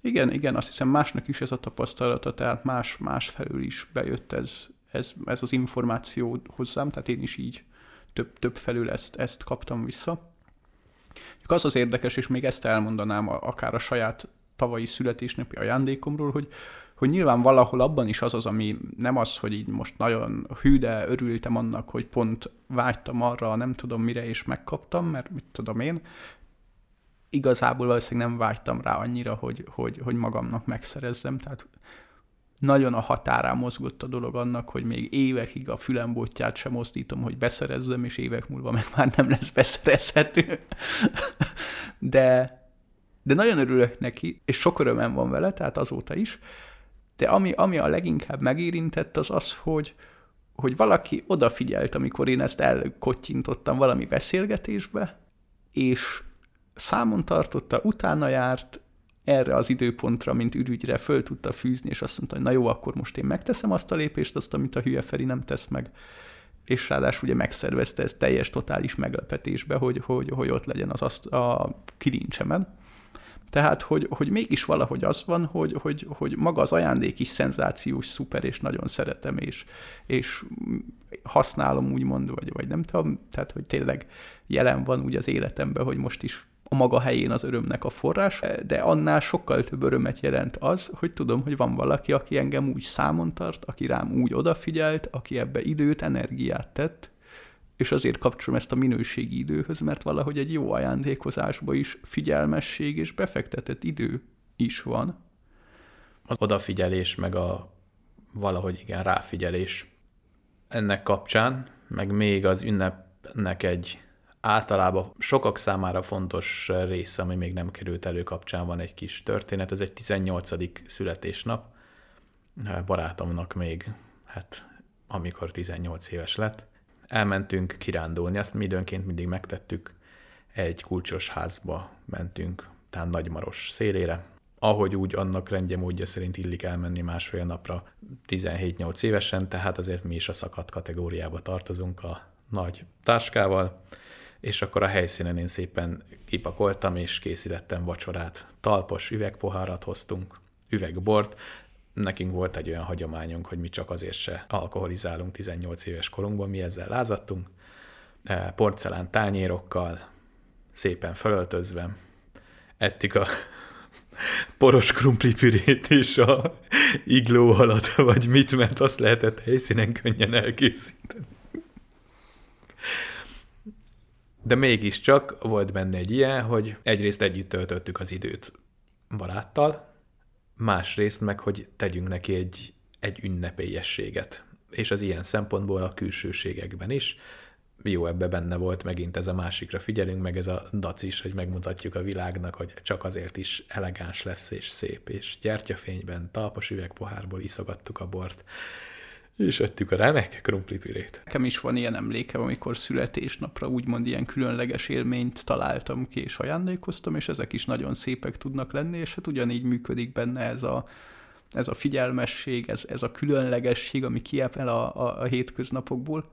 Igen, igen, azt hiszem másnak is ez a tapasztalata, tehát más, más felül is bejött ez, ez, ez az információ hozzám, tehát én is így több, több felül ezt, ezt kaptam vissza. Az az érdekes, és még ezt elmondanám akár a saját tavalyi születésnapi ajándékomról, hogy, hogy nyilván valahol abban is az az, ami nem az, hogy így most nagyon hű, de örültem annak, hogy pont vágytam arra, nem tudom mire, és megkaptam, mert mit tudom én, igazából valószínűleg nem vágytam rá annyira, hogy, hogy, hogy magamnak megszerezzem, tehát nagyon a határán mozgott a dolog annak, hogy még évekig a fülembotját sem mozdítom, hogy beszerezzem, és évek múlva meg már nem lesz beszerezhető. De, de nagyon örülök neki, és sok örömem van vele, tehát azóta is, de ami, ami a leginkább megérintett, az az, hogy, hogy valaki odafigyelt, amikor én ezt elkottyintottam valami beszélgetésbe, és számon tartotta, utána járt, erre az időpontra, mint ürügyre föl tudta fűzni, és azt mondta, hogy na jó, akkor most én megteszem azt a lépést, azt, amit a hülye Feri nem tesz meg. És ráadásul ugye megszervezte ezt teljes, totális meglepetésbe, hogy, hogy, hogy ott legyen az azt a kilincsemen. Tehát, hogy, hogy mégis valahogy az van, hogy, hogy, hogy maga az ajándék is szenzációs, szuper, és nagyon szeretem, és, és használom úgymond, vagy, vagy nem tudom, tehát, hogy tényleg jelen van úgy az életemben, hogy most is a maga helyén az örömnek a forrás, de annál sokkal több örömet jelent az, hogy tudom, hogy van valaki, aki engem úgy számon tart, aki rám úgy odafigyelt, aki ebbe időt, energiát tett, és azért kapcsolom ezt a minőségi időhöz, mert valahogy egy jó ajándékozásba is figyelmesség és befektetett idő is van. Az odafigyelés, meg a valahogy igen, ráfigyelés ennek kapcsán, meg még az ünnepnek egy általában sokak számára fontos része, ami még nem került elő kapcsán van egy kis történet. Ez egy 18. születésnap. Barátomnak még, hát amikor 18 éves lett. Elmentünk kirándulni, azt mi időnként mindig megtettük. Egy kulcsos házba mentünk, talán Nagymaros szélére, ahogy úgy annak rendje módja szerint illik elmenni másfél napra. 17-8 évesen, tehát azért mi is a szakadt kategóriába tartozunk a nagy táskával. És akkor a helyszínen én szépen kipakoltam, és készítettem vacsorát. Talpos üvegpohárat hoztunk, üvegbort, nekünk volt egy olyan hagyományunk, hogy mi csak azért se alkoholizálunk 18 éves korunkban, mi ezzel lázadtunk, e, porcelán tányérokkal, szépen fölöltözve, ettük a poros krumplipürét és a igló alatt, vagy mit, mert azt lehetett helyszínen könnyen elkészíteni. De mégiscsak volt benne egy ilyen, hogy egyrészt együtt töltöttük az időt baráttal, másrészt meg, hogy tegyünk neki egy, egy ünnepélyességet. És az ilyen szempontból a külsőségekben is. Jó, ebbe benne volt megint ez a másikra figyelünk, meg ez a dac is, hogy megmutatjuk a világnak, hogy csak azért is elegáns lesz és szép, és gyertyafényben, talpos üvegpohárból iszogattuk a bort és ettük a remek krumplipürét. Nekem is van ilyen emlékem, amikor születésnapra úgymond ilyen különleges élményt találtam ki és ajándékoztam, és ezek is nagyon szépek tudnak lenni, és hát ugyanígy működik benne ez a, ez a figyelmesség, ez, ez a különlegesség, ami kiepel a, a, a hétköznapokból.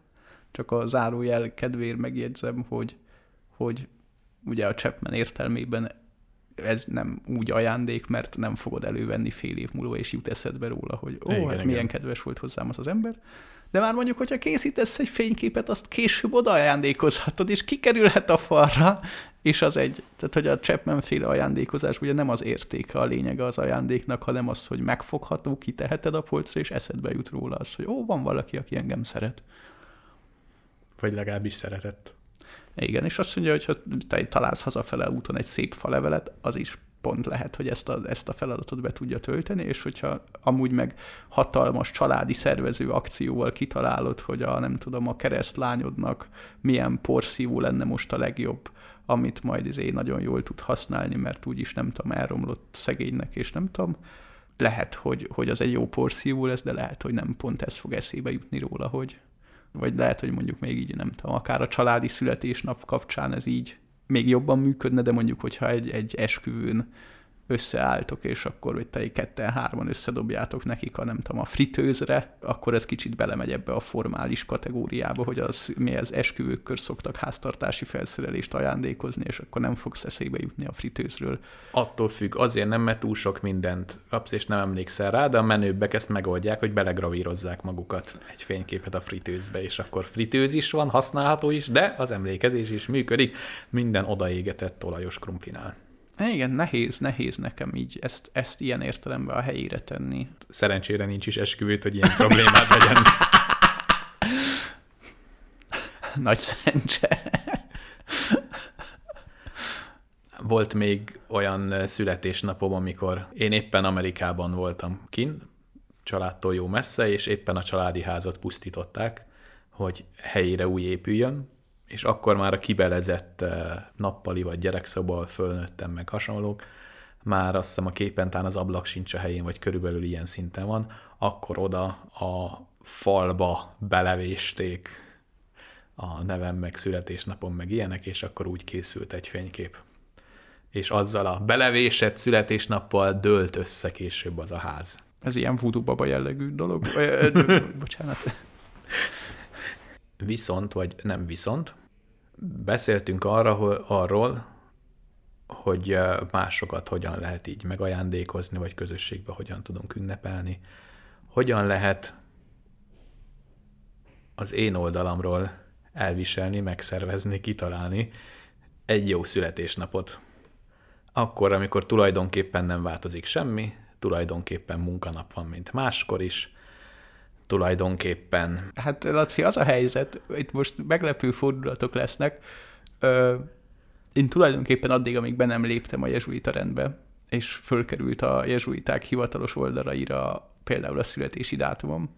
Csak a zárójel kedvéért megjegyzem, hogy, hogy ugye a Chapman értelmében ez nem úgy ajándék, mert nem fogod elővenni fél év múlva, és jut eszedbe róla, hogy ó, igen, hát igen. milyen kedves volt hozzám az az ember. De már mondjuk, hogyha készítesz egy fényképet, azt később oda ajándékozhatod, és kikerülhet a falra, és az egy, tehát hogy a Chapman féle ajándékozás ugye nem az értéke a lényege az ajándéknak, hanem az, hogy megfogható, kiteheted a polcra, és eszedbe jut róla az, hogy ó, van valaki, aki engem szeret. Vagy legalábbis szeretett. Igen, és azt mondja, hogy ha te találsz hazafele úton egy szép falevelet, az is pont lehet, hogy ezt a, ezt a feladatot be tudja tölteni, és hogyha amúgy meg hatalmas családi szervező akcióval kitalálod, hogy a nem tudom, a keresztlányodnak milyen porszívó lenne most a legjobb, amit majd izé nagyon jól tud használni, mert úgyis nem tudom, elromlott szegénynek, és nem tudom, lehet, hogy, hogy az egy jó porszívó lesz, de lehet, hogy nem pont ez fog eszébe jutni róla, hogy, vagy lehet, hogy mondjuk még így nem tudom, akár a családi születésnap kapcsán ez így még jobban működne, de mondjuk, hogyha egy, egy esküvőn összeálltok, és hogy hogy te ketten-hárman összedobjátok nekik a nem tudom, a fritőzre, akkor ez kicsit belemegy ebbe a formális kategóriába, hogy az, mi az esküvőkkör szoktak háztartási felszerelést ajándékozni, és akkor nem fogsz eszébe jutni a fritőzről. Attól függ, azért nem, mert túl sok mindent kapsz, és nem emlékszel rá, de a menőbbek ezt megoldják, hogy belegravírozzák magukat egy fényképet a fritőzbe, és akkor fritőz is van, használható is, de az emlékezés is működik minden odaégetett olajos krumplinál. Igen, nehéz, nehéz nekem így ezt, ezt ilyen értelemben a helyére tenni. Szerencsére nincs is esküvőt, hogy ilyen problémát legyen. Nagy szerencse. Volt még olyan születésnapom, amikor én éppen Amerikában voltam kin, családtól jó messze, és éppen a családi házat pusztították, hogy helyére új épüljön, és akkor már a kibelezett nappali vagy gyerekszoba fölnőttem meg hasonlók, már azt hiszem a képen tán az ablak sincs a helyén, vagy körülbelül ilyen szinten van, akkor oda a falba belevésték a nevem, meg születésnapom, meg ilyenek, és akkor úgy készült egy fénykép. És azzal a belevésett születésnappal dőlt össze később az a ház. Ez ilyen voodoo baba jellegű dolog? Bocsánat. Viszont, vagy nem viszont, beszéltünk arra, arról, hogy másokat hogyan lehet így megajándékozni, vagy közösségbe hogyan tudunk ünnepelni, hogyan lehet az én oldalamról elviselni, megszervezni, kitalálni egy jó születésnapot. Akkor, amikor tulajdonképpen nem változik semmi, tulajdonképpen munkanap van, mint máskor is, tulajdonképpen. Hát Laci, az a helyzet, itt most meglepő fordulatok lesznek. Ö, én tulajdonképpen addig, amíg be nem léptem a jezsuita rendbe, és fölkerült a jezsuiták hivatalos oldalaira például a születési dátumom,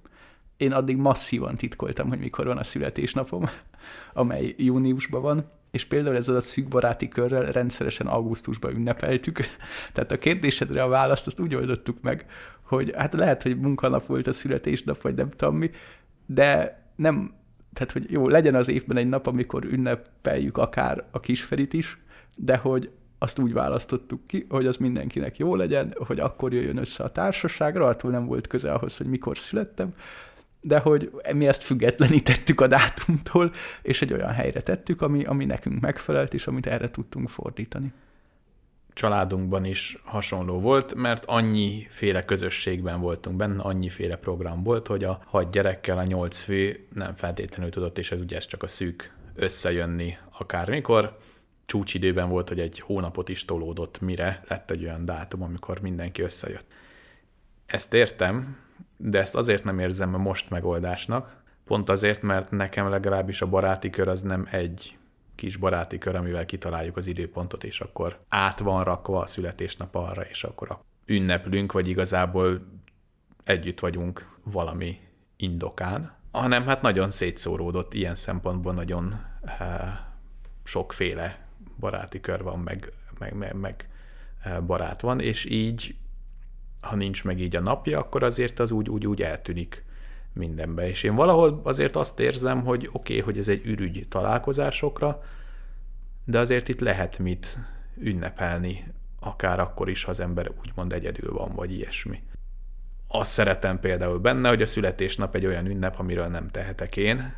én addig masszívan titkoltam, hogy mikor van a születésnapom, amely júniusban van, és például ezzel a szűk körrel rendszeresen augusztusban ünnepeltük. Tehát a kérdésedre a választ azt úgy oldottuk meg, hogy hát lehet, hogy munkanap volt a születésnap, vagy nem tudom mi, de nem, tehát hogy jó, legyen az évben egy nap, amikor ünnepeljük akár a kisferit is, de hogy azt úgy választottuk ki, hogy az mindenkinek jó legyen, hogy akkor jöjjön össze a társaság, attól nem volt köze ahhoz, hogy mikor születtem, de hogy mi ezt függetlenítettük a dátumtól, és egy olyan helyre tettük, ami, ami nekünk megfelelt, és amit erre tudtunk fordítani. Családunkban is hasonló volt, mert annyiféle közösségben voltunk benne, annyiféle program volt, hogy a hat gyerekkel a nyolc fő nem feltétlenül tudott, és ez ugye ez csak a szűk összejönni akármikor. Csúcsidőben volt, hogy egy hónapot is tolódott, mire lett egy olyan dátum, amikor mindenki összejött. Ezt értem, de ezt azért nem érzem most megoldásnak, pont azért, mert nekem legalábbis a baráti kör az nem egy kis baráti kör, amivel kitaláljuk az időpontot, és akkor át van rakva a születésnap arra, és akkor ünneplünk, vagy igazából együtt vagyunk valami indokán, hanem hát nagyon szétszóródott, ilyen szempontból nagyon e, sokféle baráti kör van, meg, meg, meg, meg barát van, és így ha nincs meg így a napja, akkor azért az úgy, úgy, úgy eltűnik mindenbe. És én valahol azért azt érzem, hogy oké, okay, hogy ez egy ürügy találkozásokra, de azért itt lehet mit ünnepelni, akár akkor is, ha az ember úgymond egyedül van, vagy ilyesmi. Azt szeretem például benne, hogy a születésnap egy olyan ünnep, amiről nem tehetek én,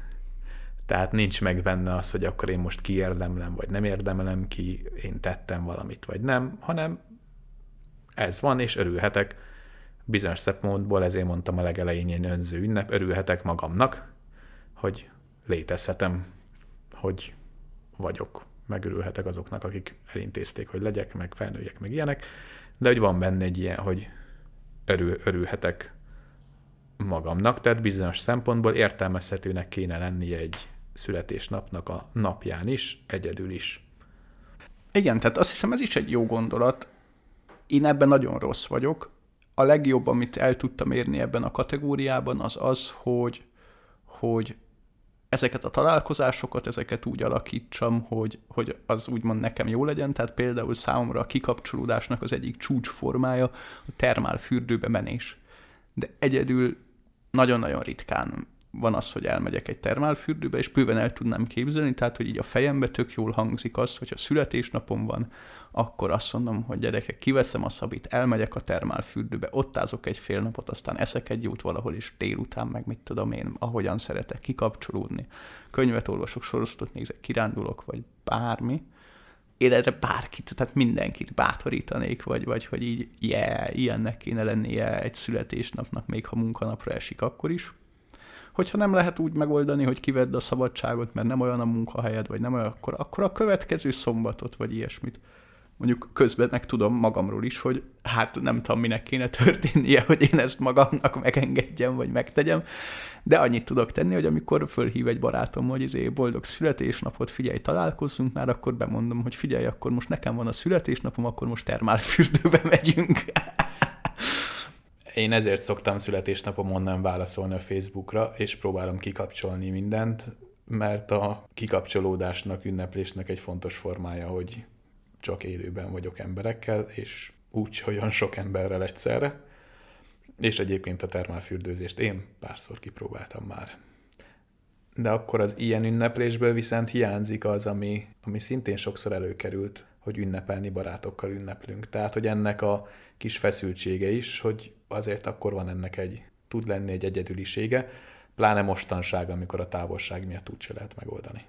tehát nincs meg benne az, hogy akkor én most kiérdemlem, vagy nem érdemelem ki, én tettem valamit, vagy nem, hanem ez van, és örülhetek. Bizonyos szempontból ezért mondtam a legelején ilyen önző ünnep, örülhetek magamnak, hogy létezhetem, hogy vagyok, megörülhetek azoknak, akik elintézték, hogy legyek, meg felnőjek, meg ilyenek, de hogy van benne egy ilyen, hogy örül, örülhetek magamnak, tehát bizonyos szempontból értelmezhetőnek kéne lennie egy születésnapnak a napján is, egyedül is. Igen, tehát azt hiszem ez is egy jó gondolat, én ebben nagyon rossz vagyok. A legjobb, amit el tudtam érni ebben a kategóriában, az az, hogy, hogy ezeket a találkozásokat, ezeket úgy alakítsam, hogy, hogy az úgymond nekem jó legyen, tehát például számomra a kikapcsolódásnak az egyik csúcsformája a termál fürdőbe menés. De egyedül nagyon-nagyon ritkán van az, hogy elmegyek egy termálfürdőbe, és bőven el tudnám képzelni, tehát hogy így a fejembe tök jól hangzik az, hogy a születésnapom van, akkor azt mondom, hogy gyerekek, kiveszem a szabit, elmegyek a termálfürdőbe, ott ázok egy fél napot, aztán eszek egy jót valahol is délután, meg mit tudom én, ahogyan szeretek kikapcsolódni. Könyvet olvasok, sorozatot nézek, kirándulok, vagy bármi. Én erre bárkit, tehát mindenkit bátorítanék, vagy, vagy hogy így, yeah, ilyennek kéne lennie egy születésnapnak, még ha munkanapra esik akkor is hogyha nem lehet úgy megoldani, hogy kivedd a szabadságot, mert nem olyan a munkahelyed, vagy nem olyan, akkor, akkor a következő szombatot, vagy ilyesmit mondjuk közben meg tudom magamról is, hogy hát nem tudom, minek kéne történnie, hogy én ezt magamnak megengedjem, vagy megtegyem, de annyit tudok tenni, hogy amikor fölhív egy barátom, hogy izé boldog születésnapot, figyelj, találkozzunk már, akkor bemondom, hogy figyelj, akkor most nekem van a születésnapom, akkor most termálfürdőbe megyünk. Én ezért szoktam születésnapomon nem válaszolni a Facebookra, és próbálom kikapcsolni mindent, mert a kikapcsolódásnak, ünneplésnek egy fontos formája, hogy csak élőben vagyok emberekkel, és úgy olyan sok emberrel egyszerre. És egyébként a termálfürdőzést én párszor kipróbáltam már. De akkor az ilyen ünneplésből viszont hiányzik az, ami, ami szintén sokszor előkerült, hogy ünnepelni barátokkal ünneplünk. Tehát, hogy ennek a kis feszültsége is, hogy azért akkor van ennek egy, tud lenni egy egyedülisége, pláne mostanság, amikor a távolság miatt úgy se lehet megoldani.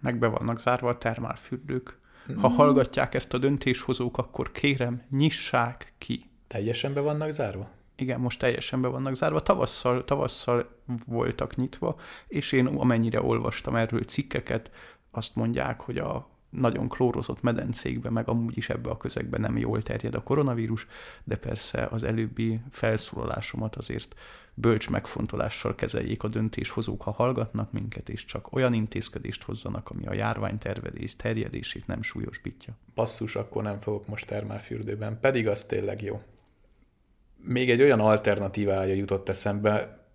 Meg be vannak zárva a termálfürdők. Ha mm. hallgatják ezt a döntéshozók, akkor kérem, nyissák ki. Teljesen be vannak zárva? Igen, most teljesen be vannak zárva. Tavasszal, tavasszal voltak nyitva, és én amennyire olvastam erről cikkeket, azt mondják, hogy a nagyon klórozott medencékbe, meg amúgy is ebbe a közegbe nem jól terjed a koronavírus, de persze az előbbi felszólalásomat azért bölcs megfontolással kezeljék a döntéshozók, ha hallgatnak minket, és csak olyan intézkedést hozzanak, ami a járvány tervedés, terjedését nem súlyosbítja. Passzus, akkor nem fogok most termálfürdőben, pedig az tényleg jó. Még egy olyan alternatívája jutott eszembe,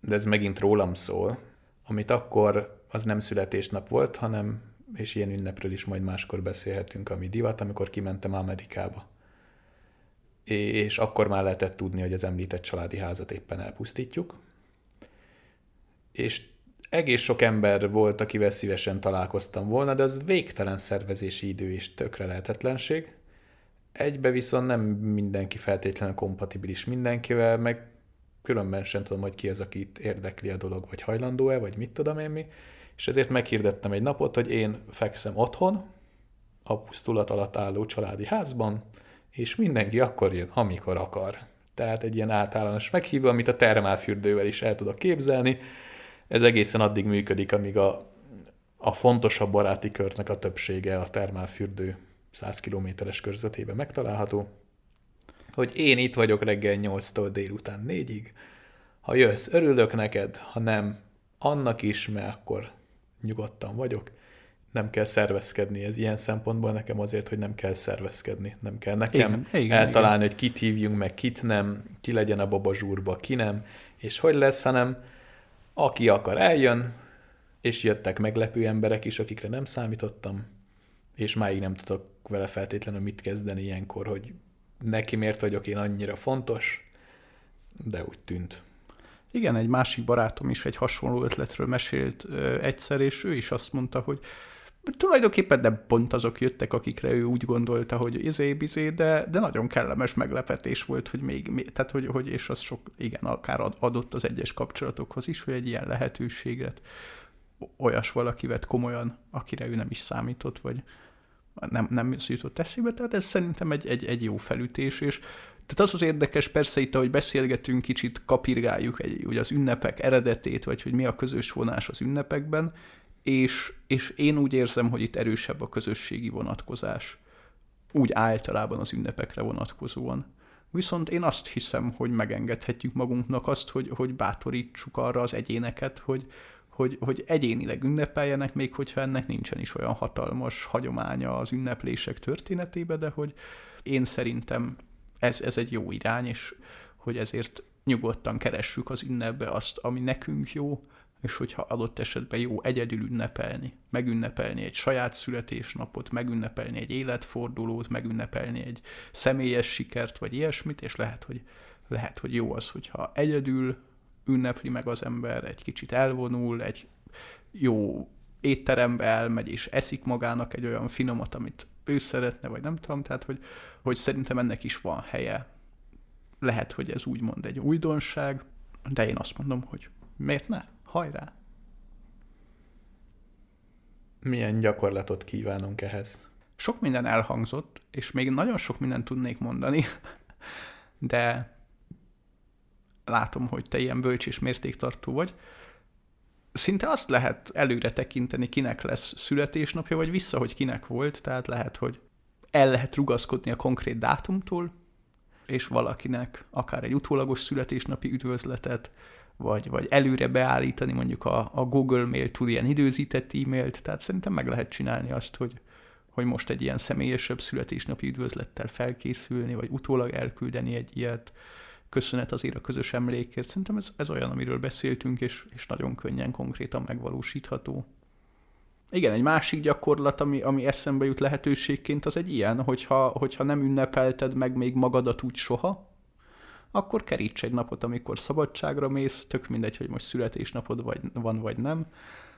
de ez megint rólam szól, amit akkor az nem születésnap volt, hanem, és ilyen ünnepről is majd máskor beszélhetünk, ami divat, amikor kimentem Amerikába és akkor már lehetett tudni, hogy az említett családi házat éppen elpusztítjuk. És egész sok ember volt, akivel szívesen találkoztam volna, de az végtelen szervezési idő és tökre lehetetlenség. Egybe viszont nem mindenki feltétlenül kompatibilis mindenkivel, meg különben sem tudom, hogy ki az, akit érdekli a dolog, vagy hajlandó-e, vagy mit tudom én mi. És ezért meghirdettem egy napot, hogy én fekszem otthon, a pusztulat alatt álló családi házban, és mindenki akkor jön, amikor akar. Tehát egy ilyen általános meghívó, amit a termálfürdővel is el tudok képzelni. Ez egészen addig működik, amíg a, a fontosabb baráti körnek a többsége a termálfürdő 100 kilométeres körzetében megtalálható. Hogy én itt vagyok reggel 8-tól délután 4-ig. Ha jössz, örülök neked, ha nem, annak is, mert akkor nyugodtan vagyok nem kell szervezkedni. Ez ilyen szempontból nekem azért, hogy nem kell szervezkedni. Nem kell nekem igen, igen, eltalálni, igen. hogy kit hívjunk meg, kit nem, ki legyen a babazsúrba, ki nem, és hogy lesz, hanem aki akar eljön, és jöttek meglepő emberek is, akikre nem számítottam, és máig nem tudok vele feltétlenül mit kezdeni ilyenkor, hogy neki miért vagyok én annyira fontos, de úgy tűnt. Igen, egy másik barátom is egy hasonló ötletről mesélt egyszer, és ő is azt mondta, hogy tulajdonképpen nem pont azok jöttek, akikre ő úgy gondolta, hogy izé-bizé, de, de nagyon kellemes meglepetés volt, hogy még, még tehát hogy, hogy, és az sok, igen, akár adott az egyes kapcsolatokhoz is, hogy egy ilyen lehetőséget olyas valaki vett komolyan, akire ő nem is számított, vagy nem, nem jutott eszébe, tehát ez szerintem egy, egy, egy jó felütés, és tehát az az érdekes, persze itt, ahogy beszélgetünk, kicsit kapirgáljuk egy, ugye az ünnepek eredetét, vagy hogy mi a közös vonás az ünnepekben, és, és én úgy érzem, hogy itt erősebb a közösségi vonatkozás, úgy általában az ünnepekre vonatkozóan. Viszont én azt hiszem, hogy megengedhetjük magunknak azt, hogy, hogy bátorítsuk arra az egyéneket, hogy, hogy, hogy egyénileg ünnepeljenek, még hogyha ennek nincsen is olyan hatalmas hagyománya az ünneplések történetébe, de hogy én szerintem ez, ez egy jó irány, és hogy ezért nyugodtan keressük az ünnepbe azt, ami nekünk jó, és hogyha adott esetben jó egyedül ünnepelni, megünnepelni egy saját születésnapot, megünnepelni egy életfordulót, megünnepelni egy személyes sikert, vagy ilyesmit, és lehet, hogy, lehet, hogy jó az, hogyha egyedül ünnepli meg az ember, egy kicsit elvonul, egy jó étterembe elmegy, és eszik magának egy olyan finomat, amit ő szeretne, vagy nem tudom, tehát hogy, hogy szerintem ennek is van helye. Lehet, hogy ez úgymond egy újdonság, de én azt mondom, hogy miért ne? Hajrá! Milyen gyakorlatot kívánunk ehhez? Sok minden elhangzott, és még nagyon sok mindent tudnék mondani, de látom, hogy te ilyen bölcs és mértéktartó vagy. Szinte azt lehet előre tekinteni, kinek lesz születésnapja, vagy vissza, hogy kinek volt, tehát lehet, hogy el lehet rugaszkodni a konkrét dátumtól, és valakinek akár egy utólagos születésnapi üdvözletet, vagy, vagy előre beállítani mondjuk a, a Google Mail tud ilyen időzített e-mailt, tehát szerintem meg lehet csinálni azt, hogy, hogy most egy ilyen személyesebb születésnapi üdvözlettel felkészülni, vagy utólag elküldeni egy ilyet, köszönet azért a közös emlékért. Szerintem ez, ez olyan, amiről beszéltünk, és, és nagyon könnyen, konkrétan megvalósítható. Igen, egy másik gyakorlat, ami, ami eszembe jut lehetőségként, az egy ilyen, hogyha, hogyha nem ünnepelted meg még magadat úgy soha, akkor keríts egy napot, amikor szabadságra mész, tök mindegy, hogy most születésnapod vagy, van vagy nem.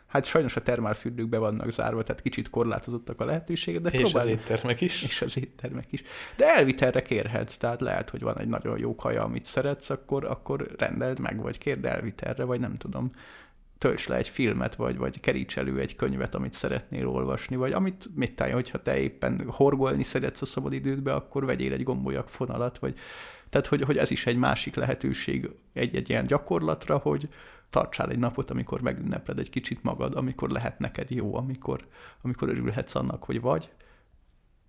Hát sajnos a termálfürdők be vannak zárva, tehát kicsit korlátozottak a lehetőségek, de És próbál... az éttermek is. És az éttermek is. De elvitelre kérhetsz, tehát lehet, hogy van egy nagyon jó kaja, amit szeretsz, akkor, akkor rendeld meg, vagy kérd elvitelre, vagy nem tudom tölts le egy filmet, vagy, vagy keríts elő egy könyvet, amit szeretnél olvasni, vagy amit, mit talán, hogyha te éppen horgolni szeretsz a szabadidődbe, akkor vegyél egy gombolyak fonalat, vagy tehát, hogy, hogy ez is egy másik lehetőség egy-egy ilyen gyakorlatra, hogy tartsál egy napot, amikor megünnepled egy kicsit magad, amikor lehet neked jó, amikor, amikor örülhetsz annak, hogy vagy,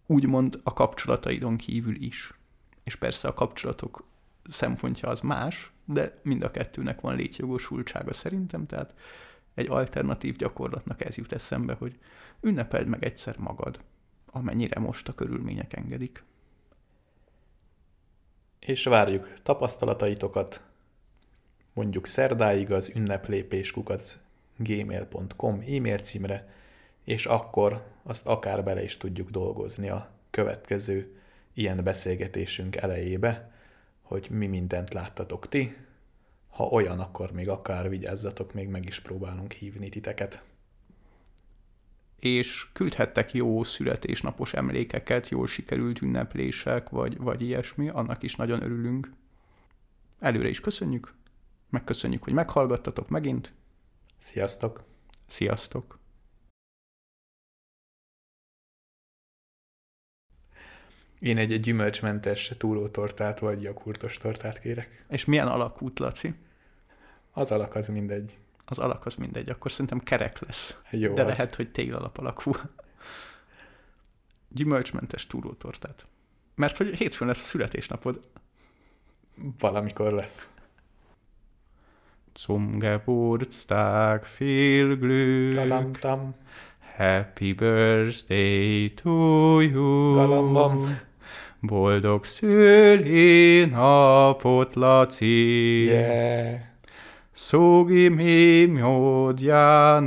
úgymond a kapcsolataidon kívül is. És persze a kapcsolatok szempontja az más, de mind a kettőnek van létjogosultsága szerintem, tehát egy alternatív gyakorlatnak ez jut eszembe, hogy ünnepeld meg egyszer magad, amennyire most a körülmények engedik. És várjuk tapasztalataitokat, mondjuk szerdáig az ünneplépéskukac gmail.com e-mail címre, és akkor azt akár bele is tudjuk dolgozni a következő ilyen beszélgetésünk elejébe, hogy mi mindent láttatok ti. Ha olyan, akkor még akár vigyázzatok, még meg is próbálunk hívni titeket. És küldhettek jó születésnapos emlékeket, jól sikerült ünneplések, vagy, vagy ilyesmi, annak is nagyon örülünk. Előre is köszönjük, megköszönjük, hogy meghallgattatok megint. Sziasztok! Sziasztok! Én egy gyümölcsmentes túrótortát vagy jakurtos tortát kérek. És milyen alakút, Laci? Az alak az mindegy. Az alak az mindegy, akkor szerintem kerek lesz. Jó, De az. lehet, hogy téglalap alakú. Gyümölcsmentes túrótortát. Mert hogy hétfőn lesz a születésnapod. Valamikor lesz. Zum Geburtstag viel Glück. Talam-tam. Happy birthday to you. Galambam. Boldog szülinapot, Laci. Yeah. Szógi mi módjánál.